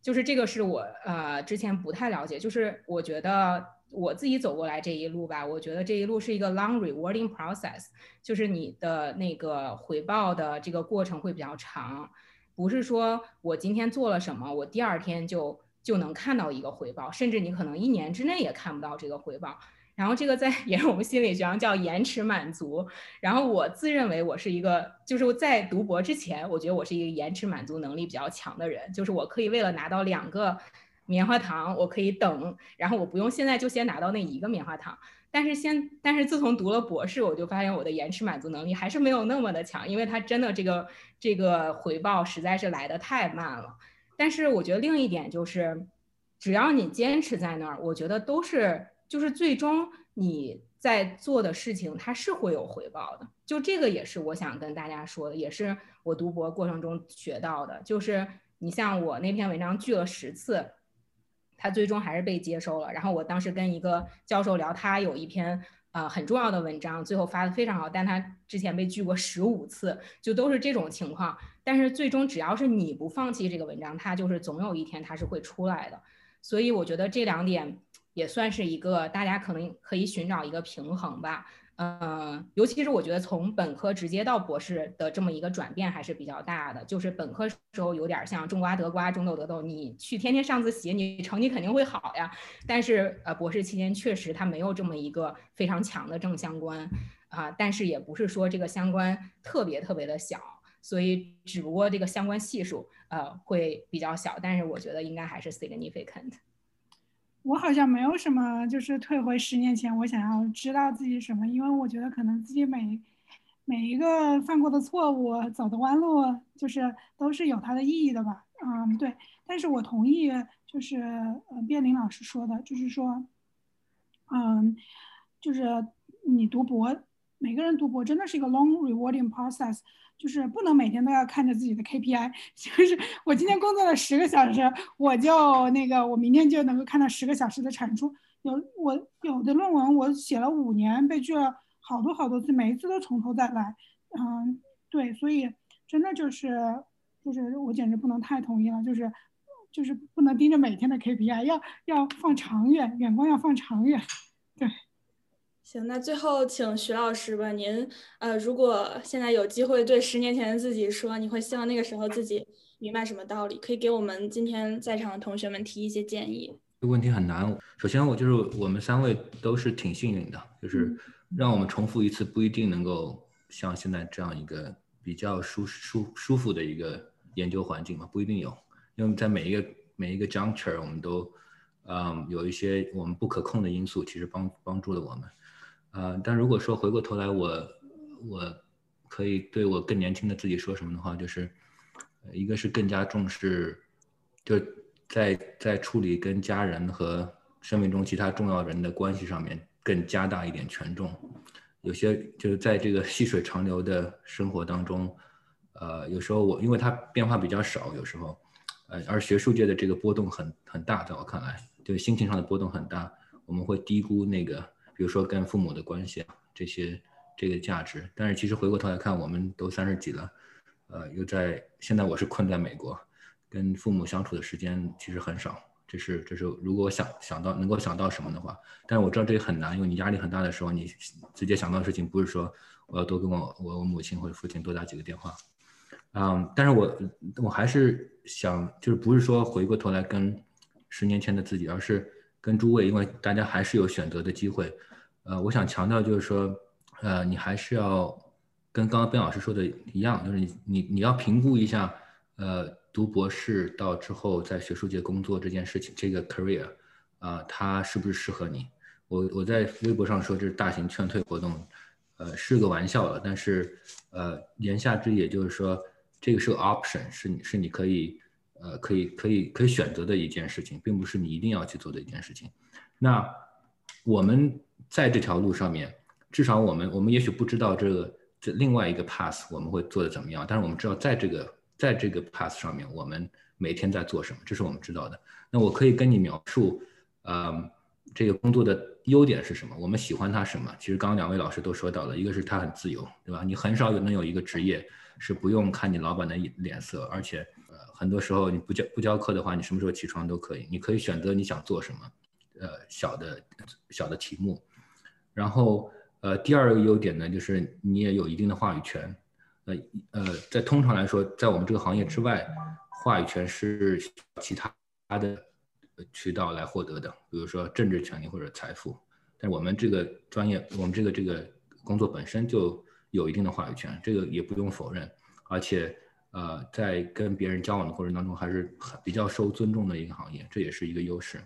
就是这个是我呃之前不太了解。就是我觉得我自己走过来这一路吧，我觉得这一路是一个 long rewarding process，就是你的那个回报的这个过程会比较长，不是说我今天做了什么，我第二天就。就能看到一个回报，甚至你可能一年之内也看不到这个回报。然后这个在 *laughs* 也是我们心理学上叫延迟满足。然后我自认为我是一个，就是在读博之前，我觉得我是一个延迟满足能力比较强的人，就是我可以为了拿到两个棉花糖，我可以等，然后我不用现在就先拿到那一个棉花糖。但是先，但是自从读了博士，我就发现我的延迟满足能力还是没有那么的强，因为它真的这个这个回报实在是来的太慢了。但是我觉得另一点就是，只要你坚持在那儿，我觉得都是就是最终你在做的事情，它是会有回报的。就这个也是我想跟大家说的，也是我读博过程中学到的。就是你像我那篇文章拒了十次，它最终还是被接收了。然后我当时跟一个教授聊，他有一篇。呃，很重要的文章，最后发的非常好，但他之前被拒过十五次，就都是这种情况。但是最终只要是你不放弃这个文章，它就是总有一天它是会出来的。所以我觉得这两点也算是一个大家可能可以寻找一个平衡吧。嗯，尤其是我觉得从本科直接到博士的这么一个转变还是比较大的。就是本科时候有点像种瓜得瓜，种豆得豆，你去天天上自习，你成绩肯定会好呀。但是呃，博士期间确实它没有这么一个非常强的正相关啊，但是也不是说这个相关特别特别的小，所以只不过这个相关系数呃会比较小，但是我觉得应该还是 significant。我好像没有什么，就是退回十年前，我想要知道自己什么，因为我觉得可能自己每每一个犯过的错误、走的弯路，就是都是有它的意义的吧。嗯，对。但是我同意，就是呃，卞林老师说的，就是说，嗯，就是你读博，每个人读博真的是一个 long rewarding process，就是不能每天都要看着自己的 KPI，*laughs* 就是我今天工作了十个小时，我就那个我明天就能够看到十个小时的产出。有我有的论文我写了五年，被拒了好多好多次，每一次都从头再来。嗯，对，所以真的就是就是我简直不能太同意了，就是就是不能盯着每天的 KPI，要要放长远，眼光要放长远。*laughs* 对，行，那最后请徐老师吧，您呃，如果现在有机会对十年前的自己说，你会希望那个时候自己明白什么道理？可以给我们今天在场的同学们提一些建议。这个问题很难。首先，我就是我们三位都是挺幸运的，就是让我们重复一次不一定能够像现在这样一个比较舒舒舒服的一个研究环境嘛，不一定有。因为在每一个每一个 juncture，我们都嗯有一些我们不可控的因素，其实帮帮助了我们。呃，但如果说回过头来，我我可以对我更年轻的自己说什么的话，就是一个是更加重视，就。在在处理跟家人和生命中其他重要人的关系上面，更加大一点权重。有些就是在这个细水长流的生活当中，呃，有时候我因为它变化比较少，有时候，呃，而学术界的这个波动很很大，在我看来，就心情上的波动很大，我们会低估那个，比如说跟父母的关系啊，这些这个价值。但是其实回过头来看，我们都三十几了，呃，又在现在我是困在美国。跟父母相处的时间其实很少，这是这是如果想想到能够想到什么的话，但是我知道这也很难，因为你压力很大的时候，你直接想到的事情不是说我要多跟我我母亲或者父亲多打几个电话，嗯，但是我我还是想就是不是说回过头来跟十年前的自己，而是跟诸位，因为大家还是有选择的机会，呃，我想强调就是说，呃，你还是要跟刚刚边老师说的一样，就是你你你要评估一下，呃。读博士到之后在学术界工作这件事情，这个 career，啊，它是不是适合你？我我在微博上说这是大型劝退活动，呃，是个玩笑了。但是，呃，言下之意也就是说，这个是个 option，是你是你可以，呃，可以可以可以选择的一件事情，并不是你一定要去做的一件事情。那我们在这条路上面，至少我们我们也许不知道这个这另外一个 path 我们会做的怎么样，但是我们知道在这个。在这个 path 上面，我们每天在做什么？这是我们知道的。那我可以跟你描述，呃，这个工作的优点是什么？我们喜欢它什么？其实刚刚两位老师都说到了，一个是它很自由，对吧？你很少有能有一个职业是不用看你老板的脸色，而且，很多时候你不教不教课的话，你什么时候起床都可以。你可以选择你想做什么，呃，小的小的题目。然后，呃，第二个优点呢，就是你也有一定的话语权。呃呃，在通常来说，在我们这个行业之外，话语权是其他的渠道来获得的，比如说政治权利或者财富。但我们这个专业，我们这个这个工作本身就有一定的话语权，这个也不用否认。而且，呃，在跟别人交往的过程当中，还是很比较受尊重的一个行业，这也是一个优势。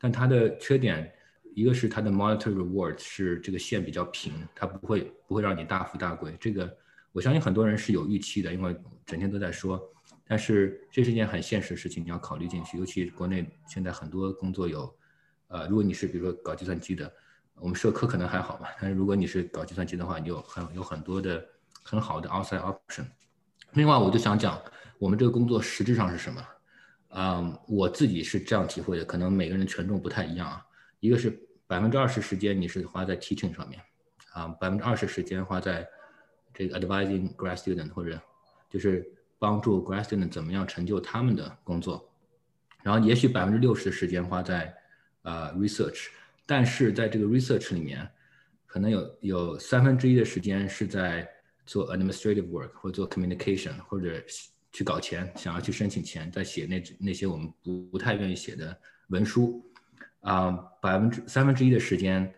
但它的缺点，一个是它的 monetary reward 是这个线比较平，它不会不会让你大富大贵。这个。我相信很多人是有预期的，因为整天都在说，但是这是一件很现实的事情，你要考虑进去。尤其国内现在很多工作有，呃，如果你是比如说搞计算机的，我们社科可能还好吧，但是如果你是搞计算机的话，你有很有很多的很好的 outside option。另外，我就想讲我们这个工作实质上是什么？嗯，我自己是这样体会的，可能每个人权重不太一样啊。一个是百分之二十时间你是花在 teaching 上面，啊，百分之二十时间花在。这个 advising grad student 或者就是帮助 grad student 怎么样成就他们的工作，然后也许百分之六十的时间花在呃 research，但是在这个 research 里面，可能有有三分之一的时间是在做 administrative work 或者做 communication 或者去搞钱，想要去申请钱，在写那那些我们不不太愿意写的文书，啊，百分之三分之一的时间。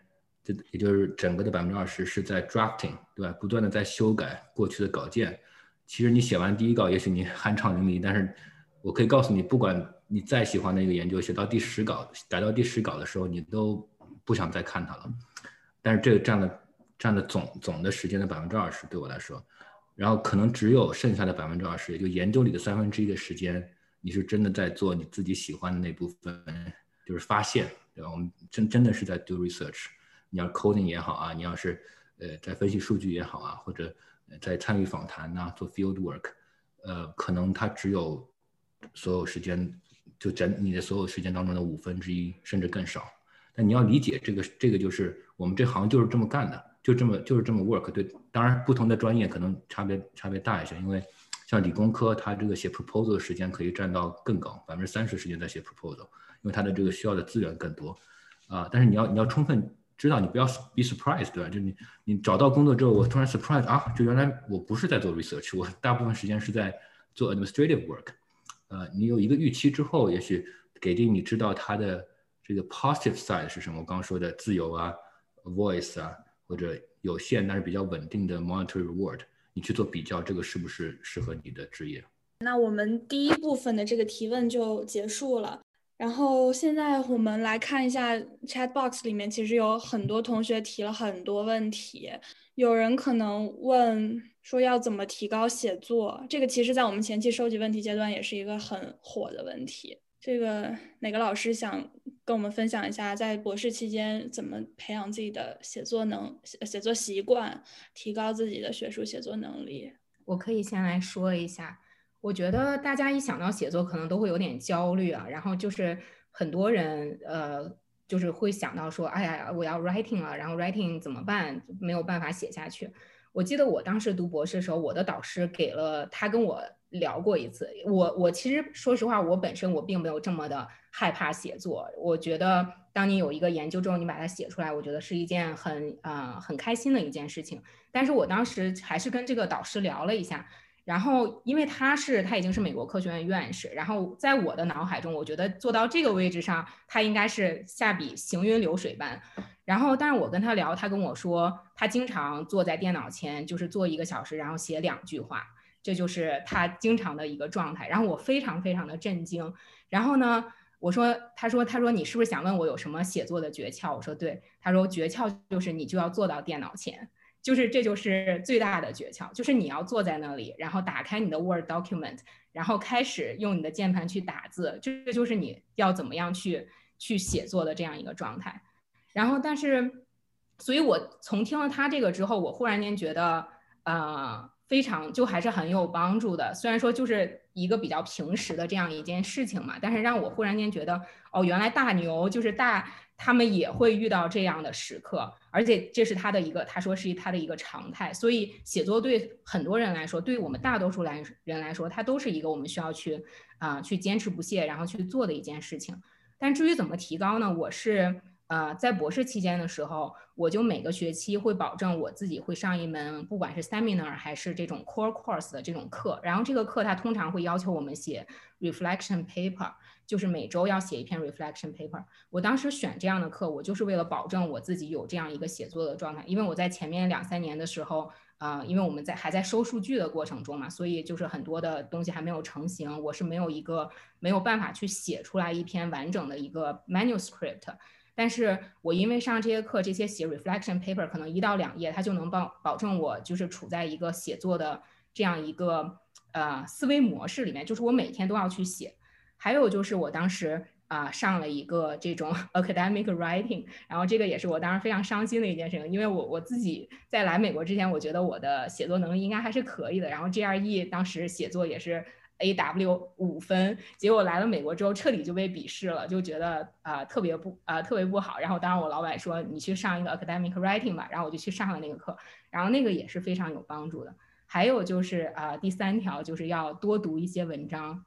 这也就是整个的百分之二十是在 drafting，对吧？不断的在修改过去的稿件。其实你写完第一稿，也许你 *laughs* 酣畅淋漓，但是我可以告诉你，不管你再喜欢的一个研究，写到第十稿，改到第十稿的时候，你都不想再看它了。但是这个占了占了总总的时间的百分之二十，对我来说，然后可能只有剩下的百分之二十，也就研究里的三分之一的时间，你是真的在做你自己喜欢的那部分，就是发现，对吧？我们真真的是在 do research。你要 coding 也好啊，你要是呃在分析数据也好啊，或者在参与访谈呐，做 field work，呃，可能他只有所有时间就整你的所有时间当中的五分之一，甚至更少。但你要理解这个，这个就是我们这行就是这么干的，就这么就是这么 work。对，当然不同的专业可能差别差别大一些，因为像理工科，它这个写 proposal 的时间可以占到更高，百分之三十时间在写 proposal，因为它的这个需要的资源更多啊。但是你要你要充分知道，你不要 be surprised，对吧？就你你找到工作之后，我突然 surprise 啊，就原来我不是在做 research，我大部分时间是在做 administrative work。呃，你有一个预期之后，也许给定你知道它的。这个 positive side 是什么？我刚刚说的自由啊，voice 啊，或者有限但是比较稳定的 monetary reward，你去做比较，这个是不是适合你的职业？那我们第一部分的这个提问就结束了。然后现在我们来看一下 chat box 里面，其实有很多同学提了很多问题。有人可能问说要怎么提高写作，这个其实在我们前期收集问题阶段也是一个很火的问题。这个哪个老师想跟我们分享一下，在博士期间怎么培养自己的写作能写写作习惯，提高自己的学术写作能力？我可以先来说一下。我觉得大家一想到写作，可能都会有点焦虑啊。然后就是很多人呃，就是会想到说，哎呀，我要 writing 了，然后 writing 怎么办？没有办法写下去。我记得我当时读博士的时候，我的导师给了他跟我。聊过一次，我我其实说实话，我本身我并没有这么的害怕写作。我觉得，当你有一个研究之后，你把它写出来，我觉得是一件很啊很开心的一件事情。但是我当时还是跟这个导师聊了一下，然后因为他是他已经是美国科学院院士，然后在我的脑海中，我觉得做到这个位置上，他应该是下笔行云流水般。然后，但是我跟他聊，他跟我说，他经常坐在电脑前，就是坐一个小时，然后写两句话。这就是他经常的一个状态，然后我非常非常的震惊。然后呢，我说，他说，他说你是不是想问我有什么写作的诀窍？我说对。他说诀窍就是你就要坐到电脑前，就是这就是最大的诀窍，就是你要坐在那里，然后打开你的 Word document，然后开始用你的键盘去打字，这就是你要怎么样去去写作的这样一个状态。然后，但是，所以我从听了他这个之后，我忽然间觉得，呃。非常就还是很有帮助的，虽然说就是一个比较平时的这样一件事情嘛，但是让我忽然间觉得，哦，原来大牛就是大，他们也会遇到这样的时刻，而且这是他的一个，他说是他的一个常态。所以写作对很多人来说，对我们大多数来人来说，它都是一个我们需要去啊去坚持不懈，然后去做的一件事情。但至于怎么提高呢？我是。呃，在博士期间的时候，我就每个学期会保证我自己会上一门，不管是 seminar 还是这种 core course 的这种课。然后这个课它通常会要求我们写 reflection paper，就是每周要写一篇 reflection paper。我当时选这样的课，我就是为了保证我自己有这样一个写作的状态。因为我在前面两三年的时候，呃，因为我们在还在收数据的过程中嘛，所以就是很多的东西还没有成型，我是没有一个没有办法去写出来一篇完整的一个 manuscript。但是我因为上这些课，这些写 reflection paper 可能一到两页，它就能保保证我就是处在一个写作的这样一个呃思维模式里面，就是我每天都要去写。还有就是我当时啊上了一个这种 *laughs* academic writing，然后这个也是我当时非常伤心的一件事情，因为我我自己在来美国之前，我觉得我的写作能力应该还是可以的，然后 GRE 当时写作也是。A W 五分，结果来了美国之后彻底就被鄙视了，就觉得啊特别不啊特别不好。然后当然我老板说你去上一个 academic writing 吧，然后我就去上了那个课，然后那个也是非常有帮助的。还有就是啊第三条就是要多读一些文章。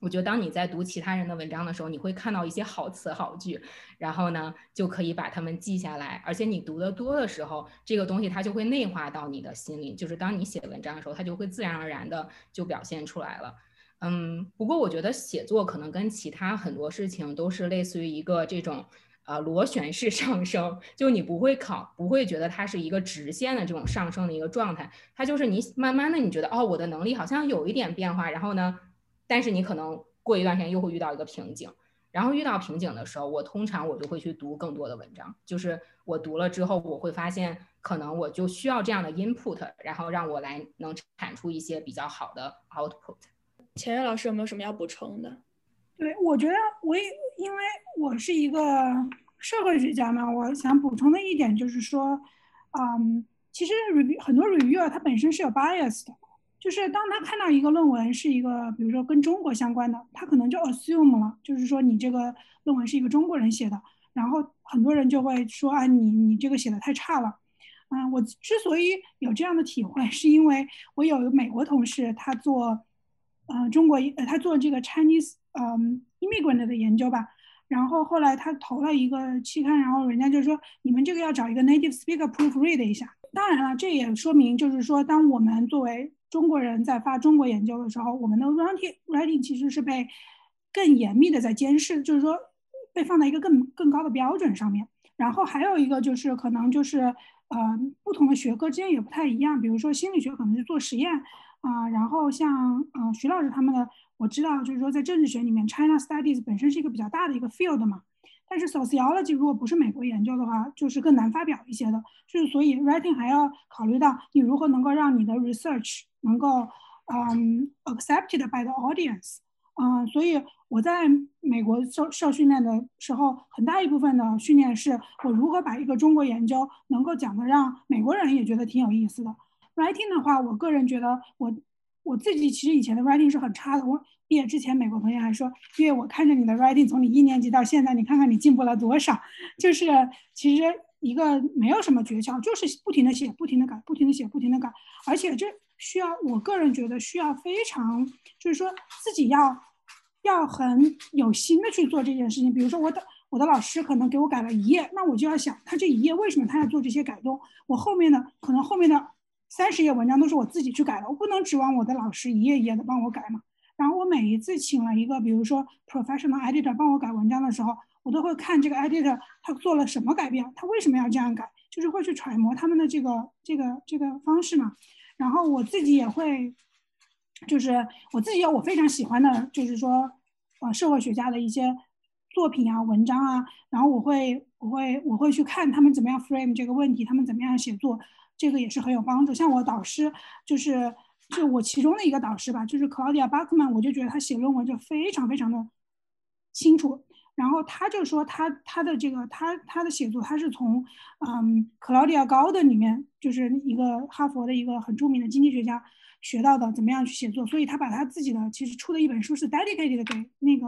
我觉得当你在读其他人的文章的时候，你会看到一些好词好句，然后呢就可以把它们记下来。而且你读的多的时候，这个东西它就会内化到你的心里，就是当你写文章的时候，它就会自然而然的就表现出来了。嗯，不过我觉得写作可能跟其他很多事情都是类似于一个这种呃螺旋式 *laughs* 上升，就你不会考，不会觉得它是一个直线的这种上升的一个状态，它就是你慢慢的你觉得哦我的能力好像有一点变化，然后呢。但是你可能过一段时间又会遇到一个瓶颈，然后遇到瓶颈的时候，我通常我就会去读更多的文章。就是我读了之后，我会发现可能我就需要这样的 input，然后让我来能产出一些比较好的 output。钱月老师有没有什么要补充的？对，我觉得我也因为我是一个社会学家嘛，我想补充的一点就是说，嗯，其实 review 很多 reviewer 他本身是有 bias 的，就是当他看到一个论文是一个，比如说跟中国相关的，他可能就 assume 了，就是说你这个论文是一个中国人写的，然后很多人就会说啊，你你这个写的太差了。嗯，我之所以有这样的体会，是因为我有美国同事，他做，呃，中国，呃，他做这个 Chinese，嗯，immigrant 的研究吧。然后后来他投了一个期刊，然后人家就说，你们这个要找一个 native speaker proofread 一下。当然了，这也说明就是说，当我们作为中国人在发中国研究的时候，我们的 writing writing 其实是被更严密的在监视，就是说被放在一个更更高的标准上面。然后还有一个就是可能就是。呃，不同的学科之间也不太一样。比如说心理学可能是做实验啊，然后像嗯徐老师他们的，我知道就是说在政治学里面，China Studies 本身是一个比较大的一个 field 嘛。但是 sociology 如果不是美国研究的话，就是更难发表一些的。就是所以 writing 还要考虑到你如何能够让你的 research 能够嗯 accepted by the audience。嗯，所以我在美国受受训练的时候，很大一部分的训练是我如何把一个中国研究能够讲的让美国人也觉得挺有意思的。Writing 的话，我个人觉得我我自己其实以前的 Writing 是很差的。我毕业之前，美国同学还说，因为我看着你的 Writing 从你一年级到现在，你看看你进步了多少。就是其实一个没有什么诀窍，就是不停的写，不停的改，不停的写，不停的改，而且这需要我个人觉得需要非常，就是说自己要。要很有心的去做这件事情，比如说我的我的老师可能给我改了一页，那我就要想他这一页为什么他要做这些改动？我后面的可能后面的三十页文章都是我自己去改的，我不能指望我的老师一页一页的帮我改嘛。然后我每一次请了一个，比如说 professional editor 帮我改文章的时候，我都会看这个 editor 他做了什么改变，他为什么要这样改，就是会去揣摩他们的这个这个这个方式嘛。然后我自己也会。就是我自己有我非常喜欢的，就是说，呃，社会学家的一些作品啊、文章啊，然后我会、我会、我会去看他们怎么样 frame 这个问题，他们怎么样写作，这个也是很有帮助。像我导师，就是就我其中的一个导师吧，就是 Claudia Bachman，我就觉得他写论文就非常非常的清楚。然后他就说他他的这个他他的写作，他是从嗯 Claudia 高的里面，就是一个哈佛的一个很著名的经济学家。学到的怎么样去写作，所以他把他自己的其实出的一本书是 dedicated 给那个，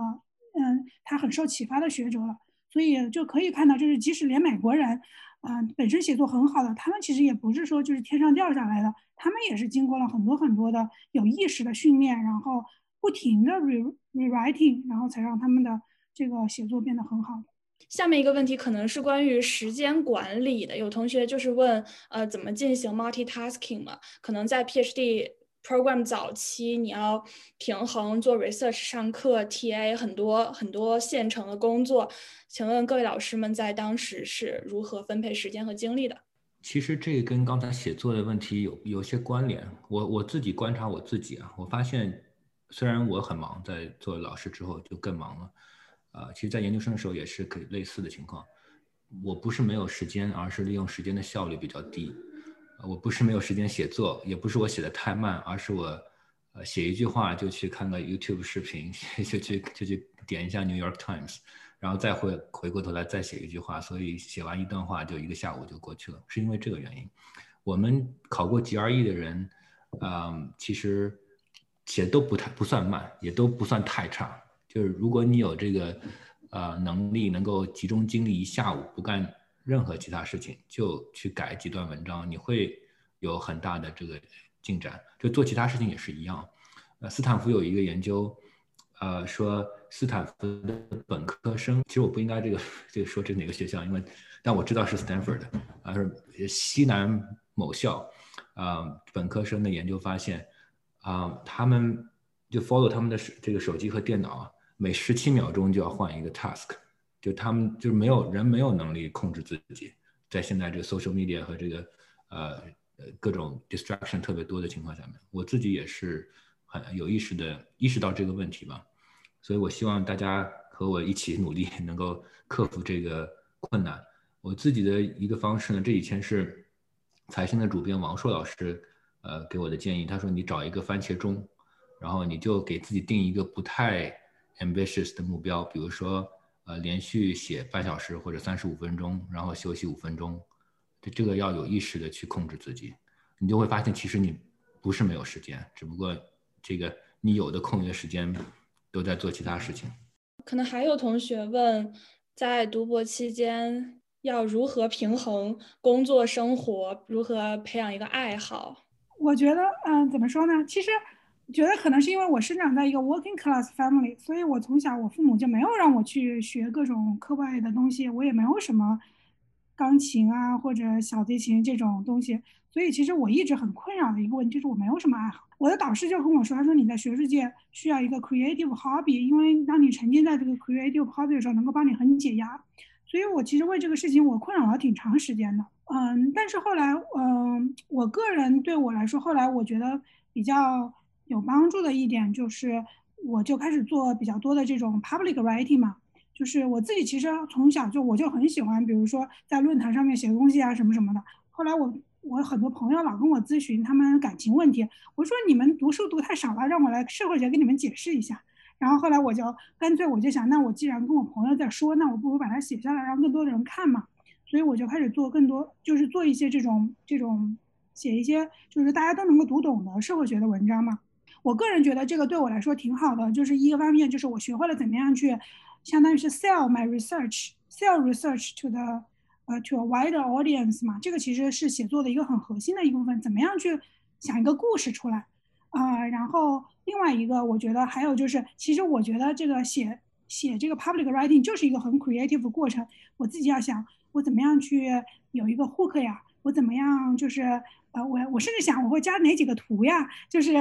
嗯，他很受启发的学者了，所以就可以看到，就是即使连美国人，嗯，本身写作很好的，他们其实也不是说就是天上掉下来的，他们也是经过了很多很多的有意识的训练，然后不停的 re rewriting，然后才让他们的这个写作变得很好。下面一个问题可能是关于时间管理的，有同学就是问，呃，怎么进行 multitasking 嘛？可能在 PhD。Program 早期你要平衡做 research、上课、TA 很多很多现成的工作，请问各位老师们在当时是如何分配时间和精力的？其实这跟刚才写作的问题有有些关联。我我自己观察我自己啊，我发现虽然我很忙，在做老师之后就更忙了，啊，其实，在研究生的时候也是可以类似的情况。我不是没有时间，而是利用时间的效率比较低。我不是没有时间写作，也不是我写的太慢，而是我，呃，写一句话就去看个 YouTube 视频，*laughs* 就去就去点一下 New York Times，然后再回回过头来再写一句话，所以写完一段话就一个下午就过去了，是因为这个原因。我们考过 GRE 的人，嗯，其实写都不太不算慢，也都不算太差。就是如果你有这个呃能力，能够集中精力一下午不干。任何其他事情就去改几段文章，你会有很大的这个进展。就做其他事情也是一样。呃，斯坦福有一个研究，呃，说斯坦福的本科生，其实我不应该这个这个说这哪个学校，因为但我知道是 Stanford 的，啊是西南某校，啊本科生的研究发现，啊他们就 follow 他们的这个手机和电脑啊，每十七秒钟就要换一个 task。就他们就是没有人没有能力控制自己，在现在这个 social media 和这个呃呃各种 distraction 特别多的情况下面，我自己也是很有意识的意识到这个问题吧，所以我希望大家和我一起努力，能够克服这个困难。我自己的一个方式呢，这以前是财新的主编王硕老师呃给我的建议，他说你找一个番茄钟，然后你就给自己定一个不太 ambitious 的目标，比如说。呃连续写半小时或者三十五分钟，然后休息五分钟，这这个要有意识的去控制自己，你就会发现其实你不是没有时间，只不过这个你有的空余的时间都在做其他事情。可能还有同学问，在读博期间要如何平衡工作生活，如何培养一个爱好？我觉得，嗯，怎么说呢？其实。觉得可能是因为我生长在一个 working class family，所以我从小我父母就没有让我去学各种课外的东西，我也没有什么钢琴啊或者小提琴这种东西，所以其实我一直很困扰的一个问题就是我没有什么爱好。我的导师就跟我说，他说你在学术界需要一个 creative hobby，因为当你沉浸在这个 creative hobby 的时候，能够帮你很解压。所以我其实为这个事情我困扰了挺长时间的，嗯，但是后来，嗯，我个人对我来说，后来我觉得比较。有帮助的一点就是，我就开始做比较多的这种 public writing 嘛，就是我自己其实从小就我就很喜欢，比如说在论坛上面写东西啊什么什么的。后来我我很多朋友老跟我咨询他们感情问题，我说你们读书读太少了，让我来社会学给你们解释一下。然后后来我就干脆我就想，那我既然跟我朋友在说，那我不如把它写下来，让更多的人看嘛。所以我就开始做更多，就是做一些这种这种写一些就是大家都能够读懂的社会学的文章嘛。我个人觉得这个对我来说挺好的，就是一个方面就是我学会了怎么样去，相当于是 sell my research，sell research to the，呃，to a wider audience 嘛，这个其实是写作的一个很核心的一部分，怎么样去想一个故事出来，啊，然后另外一个我觉得还有就是，其实我觉得这个写写这个 public writing 就是一个很 creative 的过程，我自己要想我怎么样去有一个 hook 呀，我怎么样就是，呃，我我甚至想我会加哪几个图呀，就是。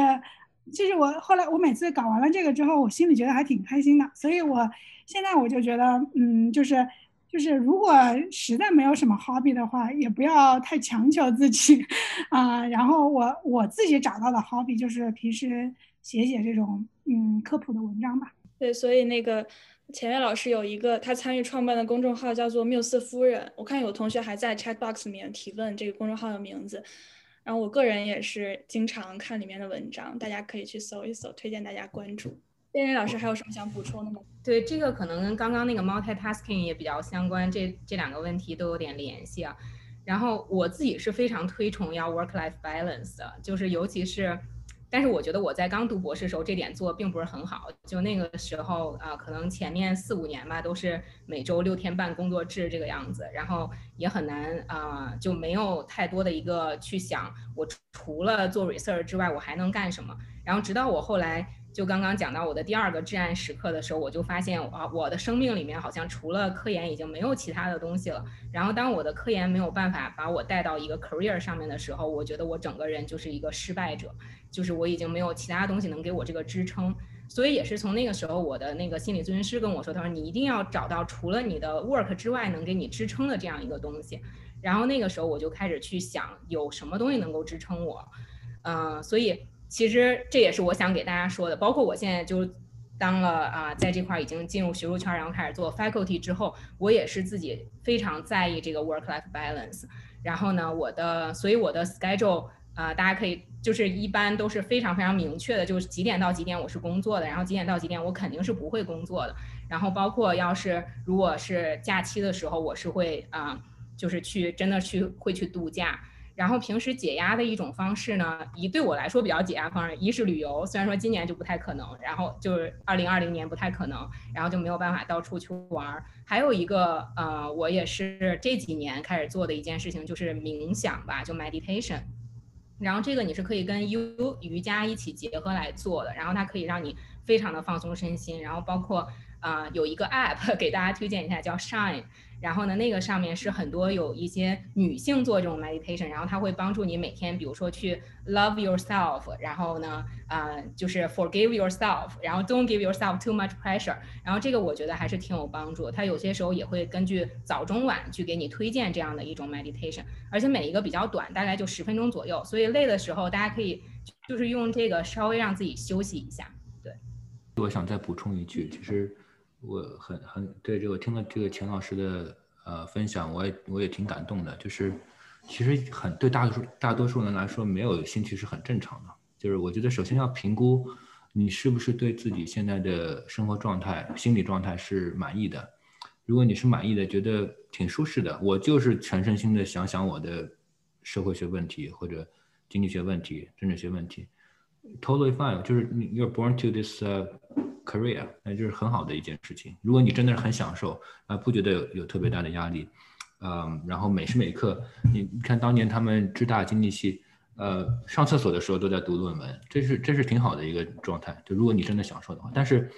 其实我后来我每次搞完了这个之后，我心里觉得还挺开心的，所以我现在我就觉得，嗯，就是就是如果实在没有什么 hobby 的话，也不要太强求自己 *laughs* 啊。然后我我自己找到的 hobby 就是平时写写这种嗯科普的文章吧。对，所以那个前面老师有一个他参与创办的公众号叫做缪斯夫人，我看有同学还在 chat box 里面提问这个公众号的名字。然后我个人也是经常看里面的文章，大家可以去搜一搜，推荐大家关注。燕燕老师还有什么想补充的吗？对，这个可能跟刚刚那个 multitasking 也比较相关，这这两个问题都有点联系啊。然后我自己是非常推崇要 work-life balance 的，就是尤其是。但是我觉得我在刚读博士的时候，这点做并不是很好。就那个时候啊，可能前面四五年吧，都是每周六天半工作制这个样子，然后也很难啊，就没有太多的一个去想，我除了做 research 之外，我还能干什么。然后直到我后来。就刚刚讲到我的第二个至暗时刻的时候，我就发现啊，我的生命里面好像除了科研已经没有其他的东西了。然后当我的科研没有办法把我带到一个 career 上面的时候，我觉得我整个人就是一个失败者，就是我已经没有其他东西能给我这个支撑。所以也是从那个时候，我的那个心理咨询师跟我说，他说你一定要找到除了你的 work 之外能给你支撑的这样一个东西。然后那个时候我就开始去想有什么东西能够支撑我，嗯，所以。其实这也是我想给大家说的，包括我现在就当了啊，在这块已经进入学术圈，然后开始做 faculty 之后，我也是自己非常在意这个 work-life balance。然后呢，我的所以我的 schedule 啊，大家可以就是一般都是非常非常明确的，就是几点到几点我是工作的，然后几点到几点我肯定是不会工作的。然后包括要是如果是假期的时候，我是会啊，就是去真的去会去度假。然后平时解压的一种方式呢，一对我来说比较解压方式，一是旅游，虽然说今年就不太可能，然后就是二零二零年不太可能，然后就没有办法到处去玩。还有一个呃，我也是这几年开始做的一件事情，就是冥想吧，就 meditation。然后这个你是可以跟 U 瑜伽一起结合来做的，然后它可以让你非常的放松身心，然后包括啊有一个 app *laughs* 给大家推荐一下，叫 Shine。然后呢，那个上面是很多有一些女性做这种 meditation，然后它会帮助你每天，比如说去 love yourself，然后呢，呃，就是 forgive yourself，然后 don't give yourself too much pressure，然后这个我觉得还是挺有帮助。它有些时候也会根据早中晚去给你推荐这样的一种 meditation，而且每一个比较短，大概就十分钟左右，所以累的时候大家可以就是用这个稍微让自己休息一下。对，我想再补充一句，其实。我很很对这个听了这个钱老师的呃分享，我也我也挺感动的。就是其实很对大多数大多数人来说，没有兴趣是很正常的。就是我觉得首先要评估你是不是对自己现在的生活状态、心理状态是满意的。如果你是满意的，觉得挺舒适的，我就是全身心的想想我的社会学问题或者经济学问题、政治学问题，totally fine，就是 you're born to this career，那就是很好的一件事情。如果你真的是很享受啊，不觉得有有特别大的压力，嗯，然后每时每刻，你你看当年他们浙大经济系，呃，上厕所的时候都在读论文，这是这是挺好的一个状态。就如果你真的享受的话，但是，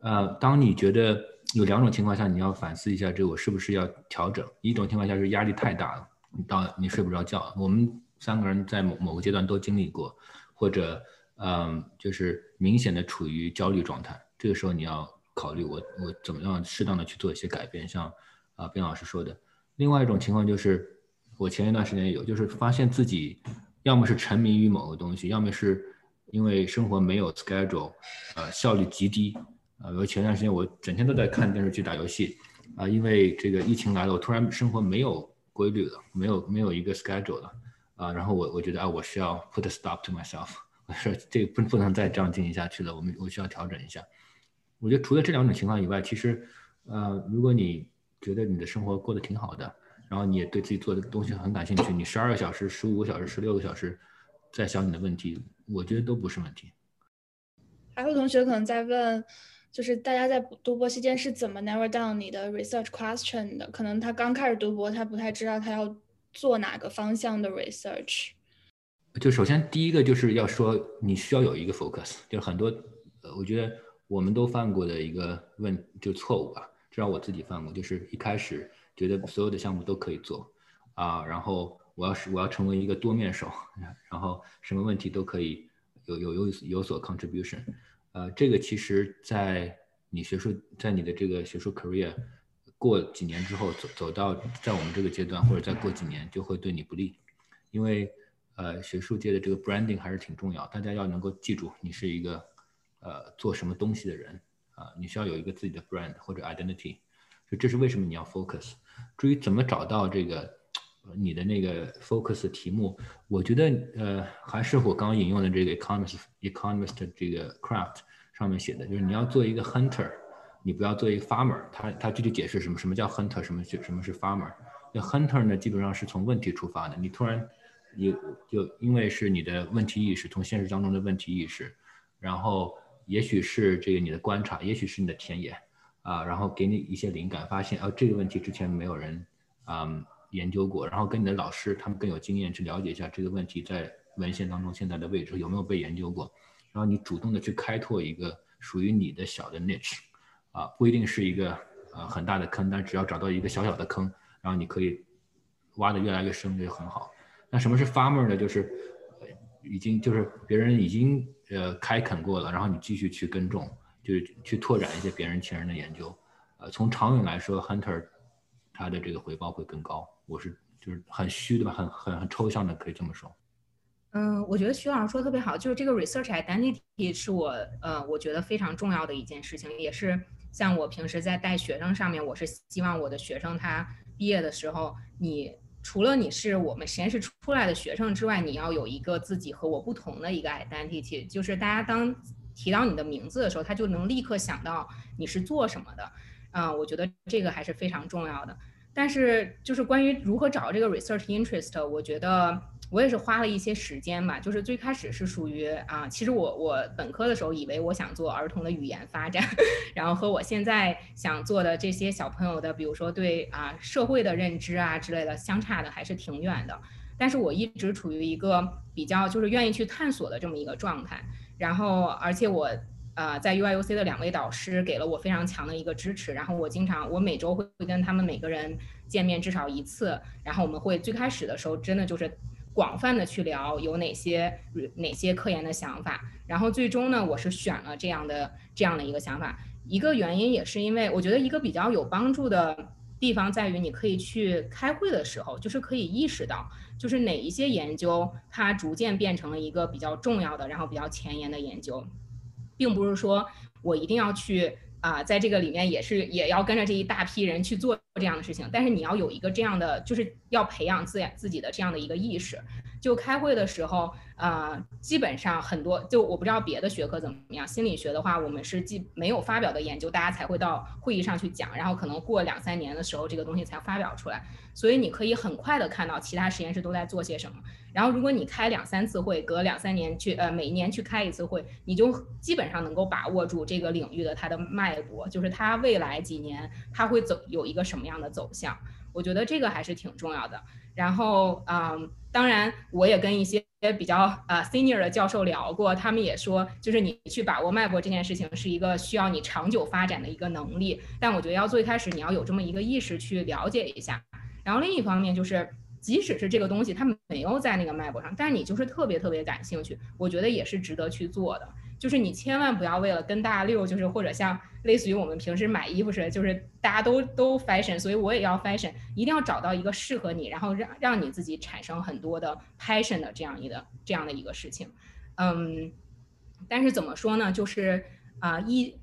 呃，当你觉得有两种情况下，你要反思一下，这我是不是要调整？一种情况下是压力太大了，你到你睡不着觉。我们三个人在某某个阶段都经历过，或者，嗯，就是明显的处于焦虑状态。这个时候你要考虑我我怎么样适当的去做一些改变，像啊边老师说的。另外一种情况就是我前一段时间有，就是发现自己要么是沉迷于某个东西，要么是因为生活没有 schedule，呃效率极低。啊，比如前段时间我整天都在看电视剧、打游戏，啊，因为这个疫情来了，我突然生活没有规律了，没有没有一个 schedule 了，啊，然后我我觉得啊，我需要 put a stop to myself，我说这个不不能再这样进行下去了，我们我需要调整一下。我觉得除了这两种情况以外，其实，呃，如果你觉得你的生活过得挺好的，然后你也对自己做的东西很感兴趣，你十二个小时、十五个小时、十六个小时在想你的问题，我觉得都不是问题。还有同学可能在问。就是大家在读博期间是怎么 narrow down 你的 research question 的？可能他刚开始读博，他不太知道他要做哪个方向的 research。就首先第一个就是要说，你需要有一个 focus。就是很多，呃，我觉得我们都犯过的一个问就错误吧，至少我自己犯过，就是一开始觉得所有的项目都可以做，啊，然后我要是我要成为一个多面手，*laughs* 然后什么问题都可以有有有有所 contribution。呃，这个其实，在你学术，在你的这个学术 career 过几年之后，走走到在我们这个阶段，或者再过几年，就会对你不利，因为呃，学术界的这个 branding 还是挺重要，大家要能够记住你是一个呃做什么东西的人啊，你需要有一个自己的 brand 或者 identity，所以这是为什么你要 focus。至于怎么找到这个你的那个 focus 题目，我觉得呃，还是我刚刚引用的这个 economist economist 这个 craft。上面写的就是你要做一个 hunter，你不要做一个 farmer。他他具体解释什么什么叫 hunter，什么什么是 farmer。那 hunter 呢，基本上是从问题出发的。你突然，你就因为是你的问题意识，从现实当中的问题意识，然后也许是这个你的观察，也许是你的田野啊，然后给你一些灵感，发现哦这个问题之前没有人啊研究过，然后跟你的老师他们更有经验去了解一下这个问题在文献当中现在的位置有没有被研究过。然后你主动的去开拓一个属于你的小的 niche，啊，不一定是一个呃很大的坑，但只要找到一个小小的坑，然后你可以挖的越来越深，就很好。那什么是 farmer 呢？就是已经就是别人已经呃开垦过了，然后你继续去耕种，就是去拓展一些别人前人的研究。呃，从长远来说，hunter 他的这个回报会更高。我是就是很虚的吧，很很很抽象的，可以这么说。嗯，我觉得徐老师说的特别好，就是这个 research identity 是我呃，我觉得非常重要的一件事情，也是像我平时在带学生上面，我是希望我的学生他毕业的时候，你除了你是我们实验室出来的学生之外，你要有一个自己和我不同的一个 identity，就是大家当提到你的名字的时候，他就能立刻想到你是做什么的。啊，我觉得这个还是非常重要的。但是就是关于如何找这个 research interest，我觉得。我也是花了一些时间吧，就是最开始是属于啊，其实我我本科的时候以为我想做儿童的语言发展，*laughs* 然后和我现在想做的这些小朋友的，比如说对啊社会的认知啊之类的，相差的还是挺远的。但是我一直处于一个比较就是愿意去探索的这么一个状态，然后而且我呃在 UIUC 的两位导师给了我非常强的一个支持，然后我经常我每周会跟他们每个人见面至少一次，然后我们会最开始的时候真的就是。广泛的去聊有哪些哪些科研的想法，然后最终呢，我是选了这样的这样的一个想法。一个原因也是因为我觉得一个比较有帮助的地方在于，你可以去开会的时候，就是可以意识到，就是哪一些研究它逐渐变成了一个比较重要的，然后比较前沿的研究，并不是说我一定要去。啊，在这个里面也是也要跟着这一大批人去做这样的事情，但是你要有一个这样的，就是要培养自自己的这样的一个意识。就开会的时候，呃，基本上很多就我不知道别的学科怎么样。心理学的话，我们是既没有发表的研究，大家才会到会议上去讲，然后可能过两三年的时候，这个东西才发表出来。所以你可以很快的看到其他实验室都在做些什么。然后如果你开两三次会，隔两三年去，呃，每年去开一次会，你就基本上能够把握住这个领域的它的脉搏，就是它未来几年它会走有一个什么样的走向。我觉得这个还是挺重要的。然后，嗯，当然，我也跟一些比较呃 senior 的教授聊过，他们也说，就是你去把握脉搏这件事情是一个需要你长久发展的一个能力。但我觉得要最开始你要有这么一个意识去了解一下。然后另一方面就是，即使是这个东西它没有在那个脉搏上，但是你就是特别特别感兴趣，我觉得也是值得去做的。就是你千万不要为了跟大六，就是或者像类似于我们平时买衣服似的，就是大家都都 fashion，所以我也要 fashion，一定要找到一个适合你，然后让让你自己产生很多的 passion 的这样一个这样的一个事情，嗯，但是怎么说呢，就是啊一。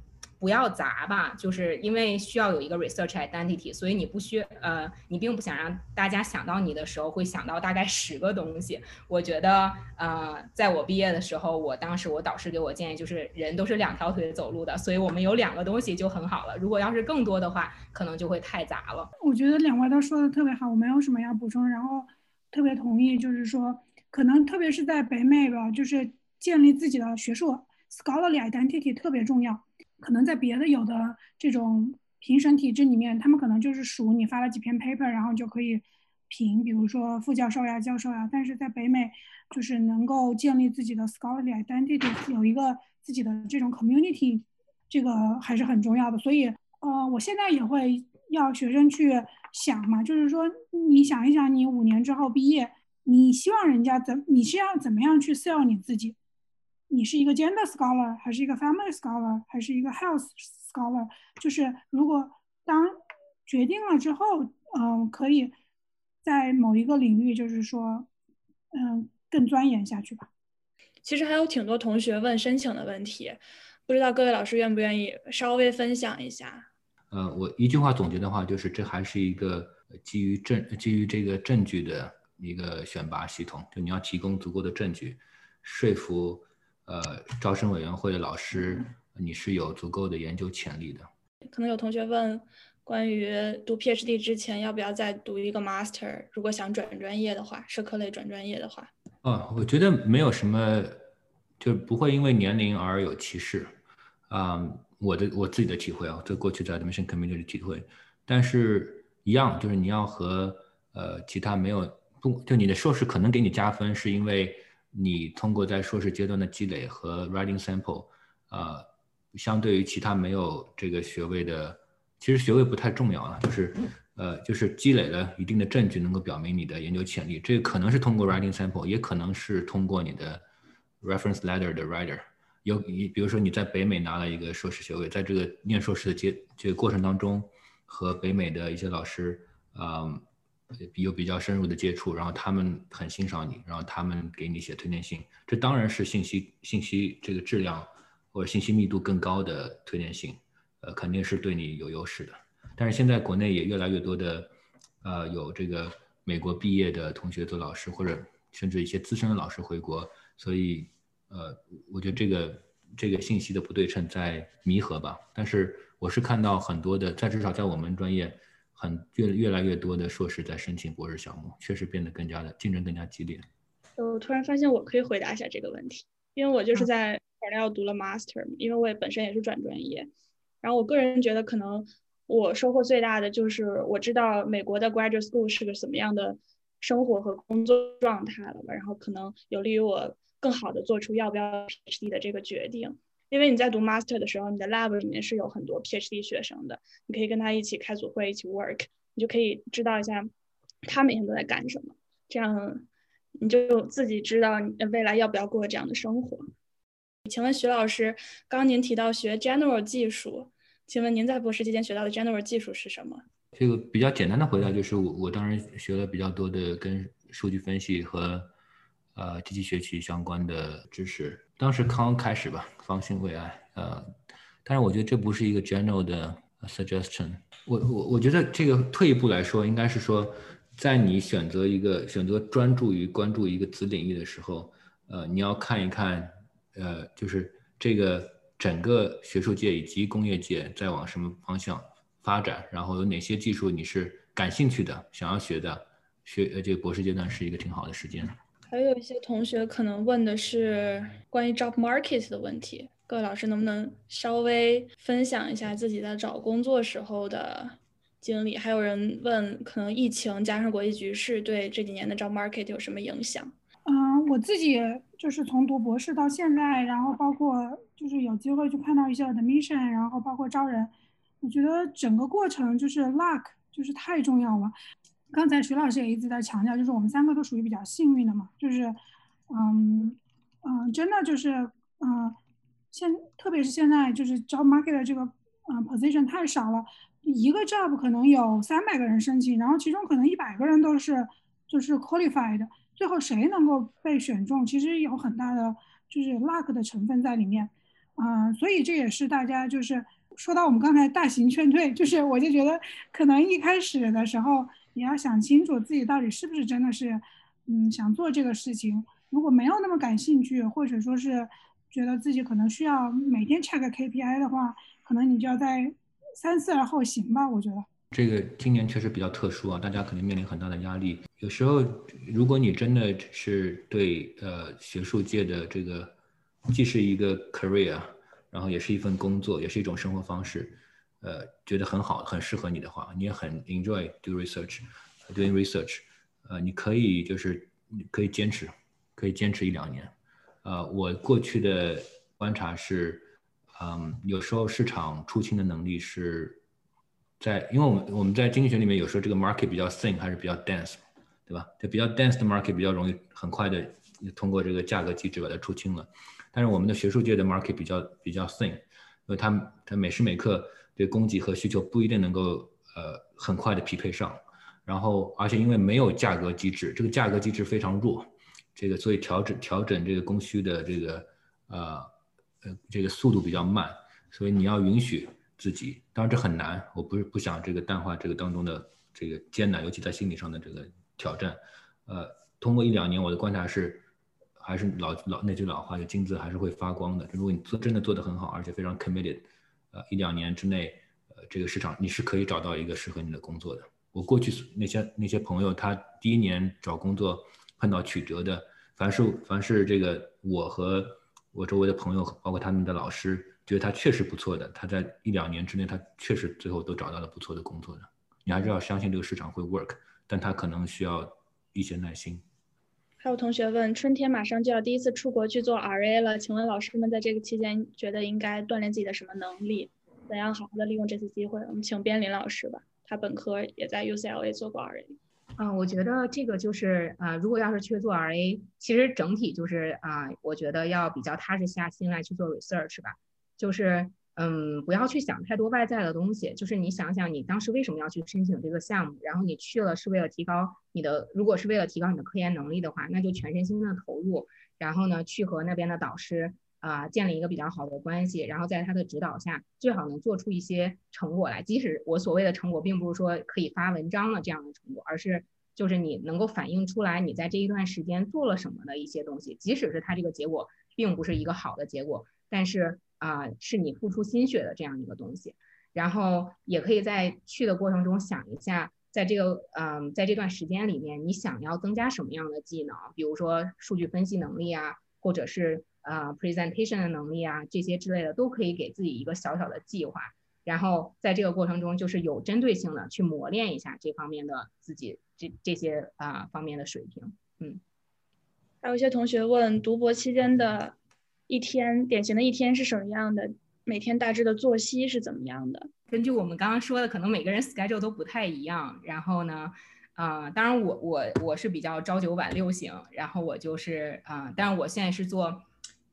不要砸吧，就是因为需要有一个 research identity，所以你不需呃，你并不想让大家想到你的时候会想到大概十个东西。我觉得呃，在我毕业的时候，我当时我导师给我建议就是人都是两条腿走路的，所以我们有两个东西就很好了。如果要是更多的话，可能就会太杂了。我觉得两位都说的特别好，我没有什么要补充，然后特别同意，就是说可能特别是在北美吧，就是建立自己的学术 scholarly identity 特别重要。可能在别的有的这种评审体制里面，他们可能就是数你发了几篇 paper，然后就可以评，比如说副教授呀、教授呀。但是在北美，就是能够建立自己的 scholarly identity，有一个自己的这种 community，这个还是很重要的。所以，呃，我现在也会要学生去想嘛，就是说你想一想，你五年之后毕业，你希望人家怎，你是要怎么样去 sell 你自己？你是一个 gender scholar，还是一个 family scholar，还是一个 health scholar？就是如果当决定了之后，嗯，可以在某一个领域，就是说，嗯，更钻研下去吧。其实还有挺多同学问申请的问题，不知道各位老师愿不愿意稍微分享一下？呃，我一句话总结的话，就是这还是一个基于证、基于这个证据的一个选拔系统，就你要提供足够的证据，说服。呃，招生委员会的老师，你是有足够的研究潜力的。可能有同学问，关于读 PhD 之前要不要再读一个 Master？如果想转专业的话，社科类转专业的话。哦，我觉得没有什么，就不会因为年龄而有歧视。啊，我的我自己的体会啊，这过去在 Admission Committee 的体会。但是，一样就是你要和呃其他没有不就你的硕士可能给你加分，是因为。你通过在硕士阶段的积累和 writing sample，呃，相对于其他没有这个学位的，其实学位不太重要了，就是呃，就是积累了一定的证据，能够表明你的研究潜力。这可能是通过 writing sample，也可能是通过你的 reference letter 的 writer。有你比如说你在北美拿了一个硕士学位，在这个念硕士的阶这个过程当中，和北美的一些老师，嗯。有比较深入的接触，然后他们很欣赏你，然后他们给你写推荐信，这当然是信息信息这个质量或者信息密度更高的推荐信，呃，肯定是对你有优势的。但是现在国内也越来越多的，呃，有这个美国毕业的同学做老师，或者甚至一些资深的老师回国，所以呃，我觉得这个这个信息的不对称在弥合吧。但是我是看到很多的，在至少在我们专业。很越越来越多的硕士在申请博士项目，确实变得更加的竞争更加激烈。我突然发现我可以回答一下这个问题，因为我就是在 Cornell 读了 Master，因为我也本身也是转专业。然后我个人觉得，可能我收获最大的就是我知道美国的 Graduate School 是个什么样的生活和工作状态了吧，然后可能有利于我更好的做出要不要 PhD 的这个决定。因为你在读 master 的时候，你的 lab 里面是有很多 PhD 学生的，你可以跟他一起开组会，一起 work，你就可以知道一下他每天都在干什么，这样你就自己知道你未来要不要过这样的生活。请问徐老师，刚您提到学 general 技术，请问您在博士期间学到的 general 技术是什么？这个比较简单的回答就是，我我当然学了比较多的跟数据分析和呃机器学习相关的知识。当时刚开始吧，方兴未艾，呃，但是我觉得这不是一个 general 的 suggestion。我我我觉得这个退一步来说，应该是说，在你选择一个选择专注于关注一个子领域的时候，呃，你要看一看，呃，就是这个整个学术界以及工业界在往什么方向发展，然后有哪些技术你是感兴趣的、想要学的，学呃这个博士阶段是一个挺好的时间。还有一些同学可能问的是关于 job market 的问题，各位老师能不能稍微分享一下自己在找工作时候的？经历，还有人问，可能疫情加上国际局势对这几年的 job market 有什么影响？嗯，我自己就是从读博士到现在，然后包括就是有机会去看到一些 admission，然后包括招人，我觉得整个过程就是 luck，就是太重要了。刚才徐老师也一直在强调，就是我们三个都属于比较幸运的嘛，就是嗯嗯，真的就是嗯，现特别是现在就是 job market 的这个嗯 position 太少了。一个 job 可能有三百个人申请，然后其中可能一百个人都是就是 qualified，最后谁能够被选中，其实有很大的就是 luck 的成分在里面，嗯，所以这也是大家就是说到我们刚才大型劝退，就是我就觉得可能一开始的时候也要想清楚自己到底是不是真的是嗯想做这个事情，如果没有那么感兴趣，或者说是觉得自己可能需要每天 check KPI 的话，可能你就要在。三思而后行吧，我觉得这个今年确实比较特殊啊，大家肯定面临很大的压力。有时候，如果你真的是对呃学术界的这个既是一个 career，然后也是一份工作，也是一种生活方式，呃，觉得很好，很适合你的话，你也很 enjoy do research，doing research，呃，你可以就是可以坚持，可以坚持一两年。呃，我过去的观察是。嗯，有时候市场出清的能力是在，因为我们我们在经济学里面有时候这个 market 比较 thin 还是比较 dense，对吧？就比较 dense 的 market 比较容易很快的通过这个价格机制把它出清了，但是我们的学术界的 market 比较比较 thin，因为它它每时每刻对供给和需求不一定能够呃很快的匹配上，然后而且因为没有价格机制，这个价格机制非常弱，这个所以调整调整这个供需的这个呃。呃，这个速度比较慢，所以你要允许自己，当然这很难，我不是不想这个淡化这个当中的这个艰难，尤其在心理上的这个挑战。呃，通过一两年，我的观察是，还是老老那句老话，就金子还是会发光的。如果你做真的做得很好，而且非常 committed，呃，一两年之内，呃，这个市场你是可以找到一个适合你的工作的。我过去那些那些朋友，他第一年找工作碰到曲折的，凡是凡是这个我和。我周围的朋友，包括他们的老师，觉得他确实不错的。他在一两年之内，他确实最后都找到了不错的工作的。你还是要相信这个市场会 work，但他可能需要一些耐心。还有同学问，春天马上就要第一次出国去做 RA 了，请问老师们在这个期间觉得应该锻炼自己的什么能力？怎样好好的利用这次机会？我们请边林老师吧，他本科也在 UCLA 做过 RA。嗯，我觉得这个就是啊，如果要是去做 RA，其实整体就是啊，我觉得要比较踏实下心来去做 research 吧。就是嗯，不要去想太多外在的东西，就是你想想你当时为什么要去申请这个项目，然后你去了是为了提高你的，如果是为了提高你的科研能力的话，那就全身心的投入，然后呢去和那边的导师。啊，建立一个比较好的关系，然后在他的指导下，最好能做出一些成果来。即使我所谓的成果，并不是说可以发文章的这样的成果，而是就是你能够反映出来你在这一段时间做了什么的一些东西。即使是他这个结果并不是一个好的结果，但是啊，是你付出心血的这样一个东西。然后也可以在去的过程中想一下，在这个嗯，在这段时间里面，你想要增加什么样的技能，比如说数据分析能力啊，或者是。啊，presentation 的能力啊，这些之类的都可以给自己一个小小的计划，然后在这个过程中，就是有针对性的去磨练一下这方面的自己这这些啊方面的水平。嗯，还有一些同学问，读博期间的一天，典型的一天是什么样的？每天大致的作息是怎么样的？根据我们刚刚说的，可能每个人 schedule 都不太一样。然后呢？啊，当然我我我是比较朝九晚六型，然后我就是啊，但是我现在是做。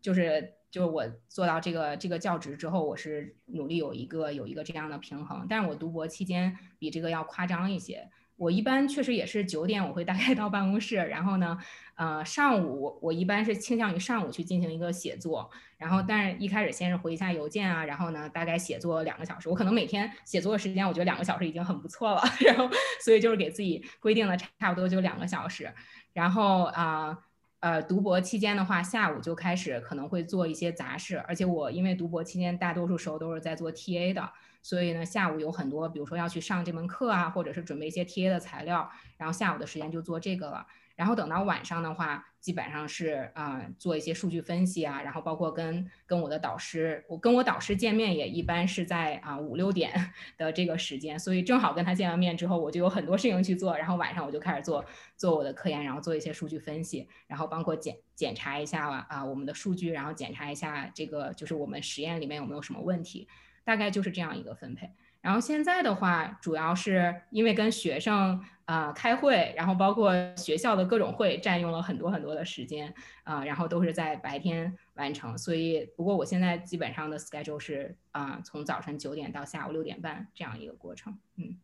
就是就是我做到这个这个教职之后，我是努力有一个有一个这样的平衡。但是我读博期间比这个要夸张一些。我一般确实也是九点我会大概到办公室，然后呢，呃，上午我我一般是倾向于上午去进行一个写作，然后但是一开始先是回一下邮件啊，然后呢大概写作两个小时，我可能每天写作的时间我觉得两个小时已经很不错了，*laughs* 然后所以就是给自己规定了差不多就两个小时，然后啊。呃，读博期间的话，下午就开始可能会做一些杂事，而且我因为读博期间大多数时候都是在做 TA 的，所以呢，下午有很多，比如说要去上这门课啊，或者是准备一些 TA 的材料，然后下午的时间就做这个了。然后等到晚上的话，基本上是啊做一些数据分析啊，然后包括跟跟我的导师，我跟我导师见面也一般是在啊五六点 *laughs* 的这个时间，所以正好跟他见完面之后，我就有很多事情去做，然后晚上我就开始做做我的科研，然后做一些数据分析，然后包括检检查一下啊我们的数据，然后检查一下这个就是我们实验里面有没有什么问题，大概就是这样一个分配。然后现在的话，主要是因为跟学生啊开会，然后包括学校的各种会，占用了很多很多的时间啊，然后都是在白天完成。所以，不过我现在基本上的 schedule 是啊，从早晨九点到下午六点半这样一个过程，嗯。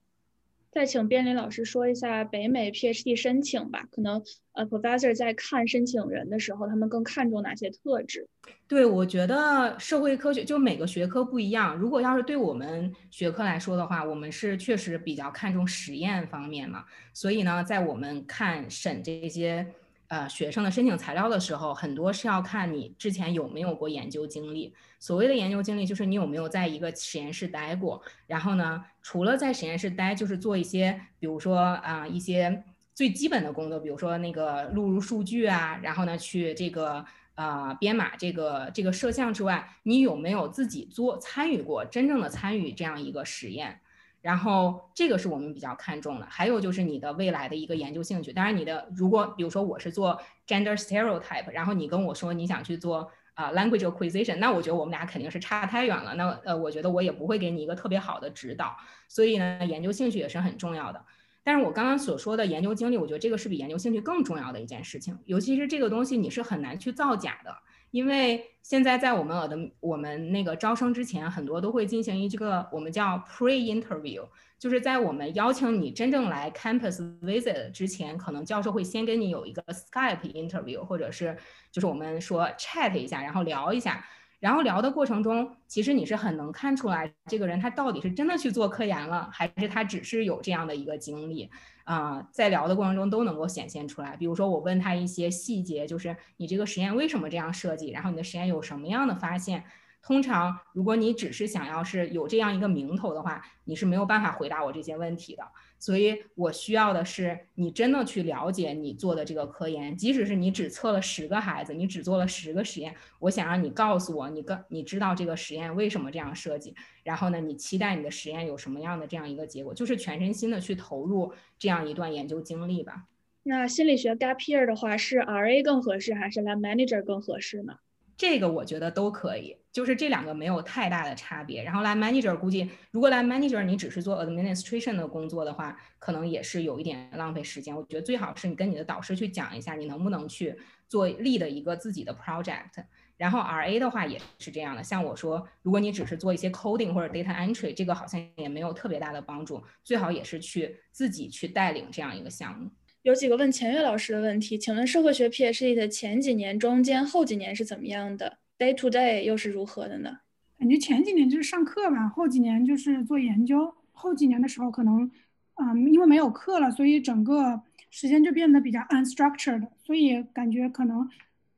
再请边林老师说一下北美 PhD 申请吧。可能呃，professor 在看申请人的时候，他们更看重哪些特质？对，我觉得社会科学就每个学科不一样。如果要是对我们学科来说的话，我们是确实比较看重实验方面嘛。所以呢，在我们看审这些。呃，学生的申请材料的时候，很多是要看你之前有没有过研究经历。所谓的研究经历，就是你有没有在一个实验室待过。然后呢，除了在实验室待，就是做一些，比如说啊，一些最基本的工作，比如说那个录入数据啊，然后呢，去这个呃编码这个这个摄像之外，你有没有自己做参与过，真正的参与这样一个实验？然后这个是我们比较看重的，还有就是你的未来的一个研究兴趣。当然，你的如果比如说我是做 gender stereotype，然后你跟我说你想去做啊 language acquisition，那我觉得我们俩肯定是差太远了。那呃，我觉得我也不会给你一个特别好的指导。所以呢，研究兴趣也是很重要的。但是我刚刚所说的研究经历，我觉得这个是比研究兴趣更重要的一件事情。尤其是这个东西，你是很难去造假的。因为现在在我们的我们那个招生之前，很多都会进行一这个我们叫 pre interview，就是在我们邀请你真正来 campus visit 之前，可能教授会先跟你有一个 Skype interview，或者是就是我们说 chat 一下，然后聊一下。然后聊的过程中，其实你是很能看出来这个人他到底是真的去做科研了，还是他只是有这样的一个经历啊，在聊的过程中都能够显现出来。比如说我问他一些细节，就是你这个实验为什么这样设计，然后你的实验有什么样的发现。通常，如果你只是想要是有这样一个名头的话，你是没有办法回答我这些问题的。所以我需要的是你真的去了解你做的这个科研，即使是你只测了十个孩子，你只做了十个实验，我想让你告诉我，你跟你知道这个实验为什么这样设计，然后呢，你期待你的实验有什么样的这样一个结果，就是全身心的去投入这样一段研究经历吧。那心理学 gap year 的话，是 RA 更合适还是 lab manager 更合适呢？这个我觉得都可以，就是这两个没有太大的差别。然后来 manager 估计，如果来 manager 你只是做 administration 的工作的话，可能也是有一点浪费时间。我觉得最好是你跟你的导师去讲一下，你能不能去做立的一个自己的 project。然后 RA 的话也是这样的，像我说，如果你只是做一些 coding 或者 data entry，这个好像也没有特别大的帮助。最好也是去自己去带领这样一个项目。有几个问钱月老师的问题，请问社会学 PhD 的前几年、中间、后几年是怎么样的？Day to day 又是如何的呢？感觉前几年就是上课吧，后几年就是做研究。后几年的时候，可能，嗯，因为没有课了，所以整个时间就变得比较 unstructured，所以感觉可能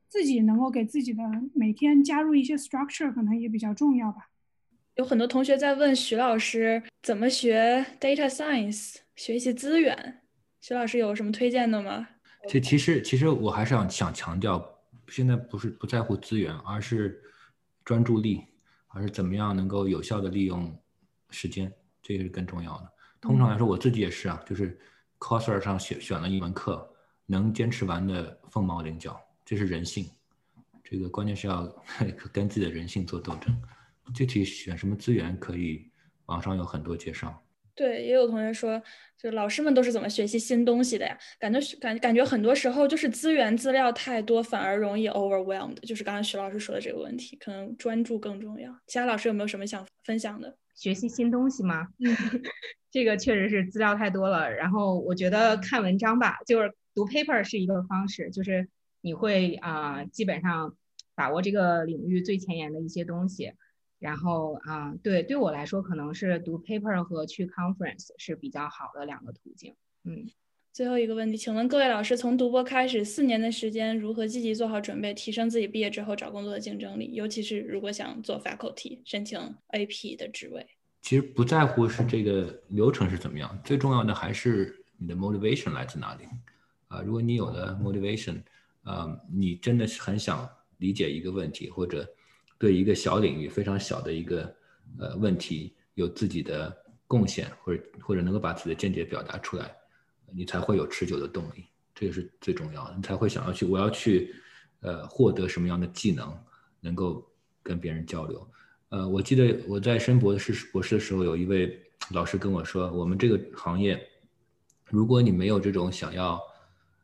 自己能够给自己的每天加入一些 structure，可能也比较重要吧。有很多同学在问徐老师怎么学 data science，学习资源。徐老师有什么推荐的吗？这其实其实我还是想想强调，现在不是不在乎资源，而是专注力，而是怎么样能够有效的利用时间，这个是更重要的。通常来说，我自己也是啊，就是 course 上选选了一门课，能坚持完的凤毛麟角，这是人性。这个关键是要 *laughs* 跟自己的人性做斗争。具体选什么资源，可以网上有很多介绍。对，也有同学说，就老师们都是怎么学习新东西的呀？感觉感感觉很多时候就是资源资料太多，反而容易 overwhelmed。就是刚刚徐老师说的这个问题，可能专注更重要。其他老师有没有什么想分享的？学习新东西吗？*laughs* 这个确实是资料太多了。然后我觉得看文章吧，就是读 paper 是一个方式，就是你会啊，基本上把握这个领域最前沿的一些东西。然后啊，对，对我来说，可能是读 paper 和去 conference 是比较好的两个途径。嗯。最后一个问题，请问各位老师，从读博开始四年的时间，如何积极做好准备，提升自己毕业之后找工作的竞争力？尤其是如果想做 faculty，申请 AP 的职位。其实不在乎是这个流程是怎么样，最重要的还是你的 motivation 来自哪里。啊，如果你有了 motivation，啊，你真的是很想理解一个问题，或者对一个小领域非常小的一个呃问题有自己的贡献，或者或者能够把自己的见解表达出来。你才会有持久的动力，这个是最重要的。你才会想要去，我要去，呃，获得什么样的技能，能够跟别人交流。呃，我记得我在申博士博士的时候，有一位老师跟我说，我们这个行业，如果你没有这种想要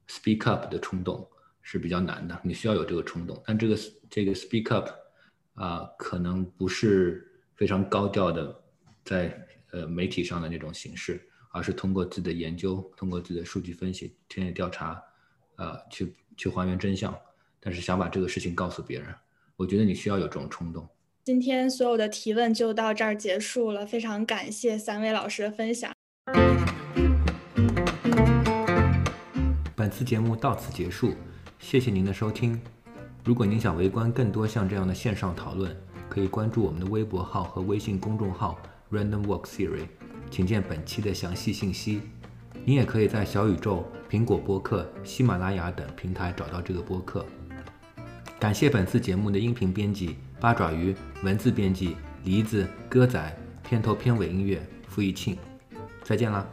speak up 的冲动，是比较难的。你需要有这个冲动，但这个这个 speak up 啊，可能不是非常高调的，在呃媒体上的那种形式。而是通过自己的研究，通过自己的数据分析、田野调查，呃，去去还原真相。但是想把这个事情告诉别人，我觉得你需要有这种冲动。今天所有的提问就到这儿结束了，非常感谢三位老师的分享。本次节目到此结束，谢谢您的收听。如果您想围观更多像这样的线上讨论，可以关注我们的微博号和微信公众号 Random Walk Theory。请见本期的详细信息。你也可以在小宇宙、苹果播客、喜马拉雅等平台找到这个播客。感谢本次节目的音频编辑八爪鱼，文字编辑梨子、歌仔，片头片尾音乐付一庆。再见啦。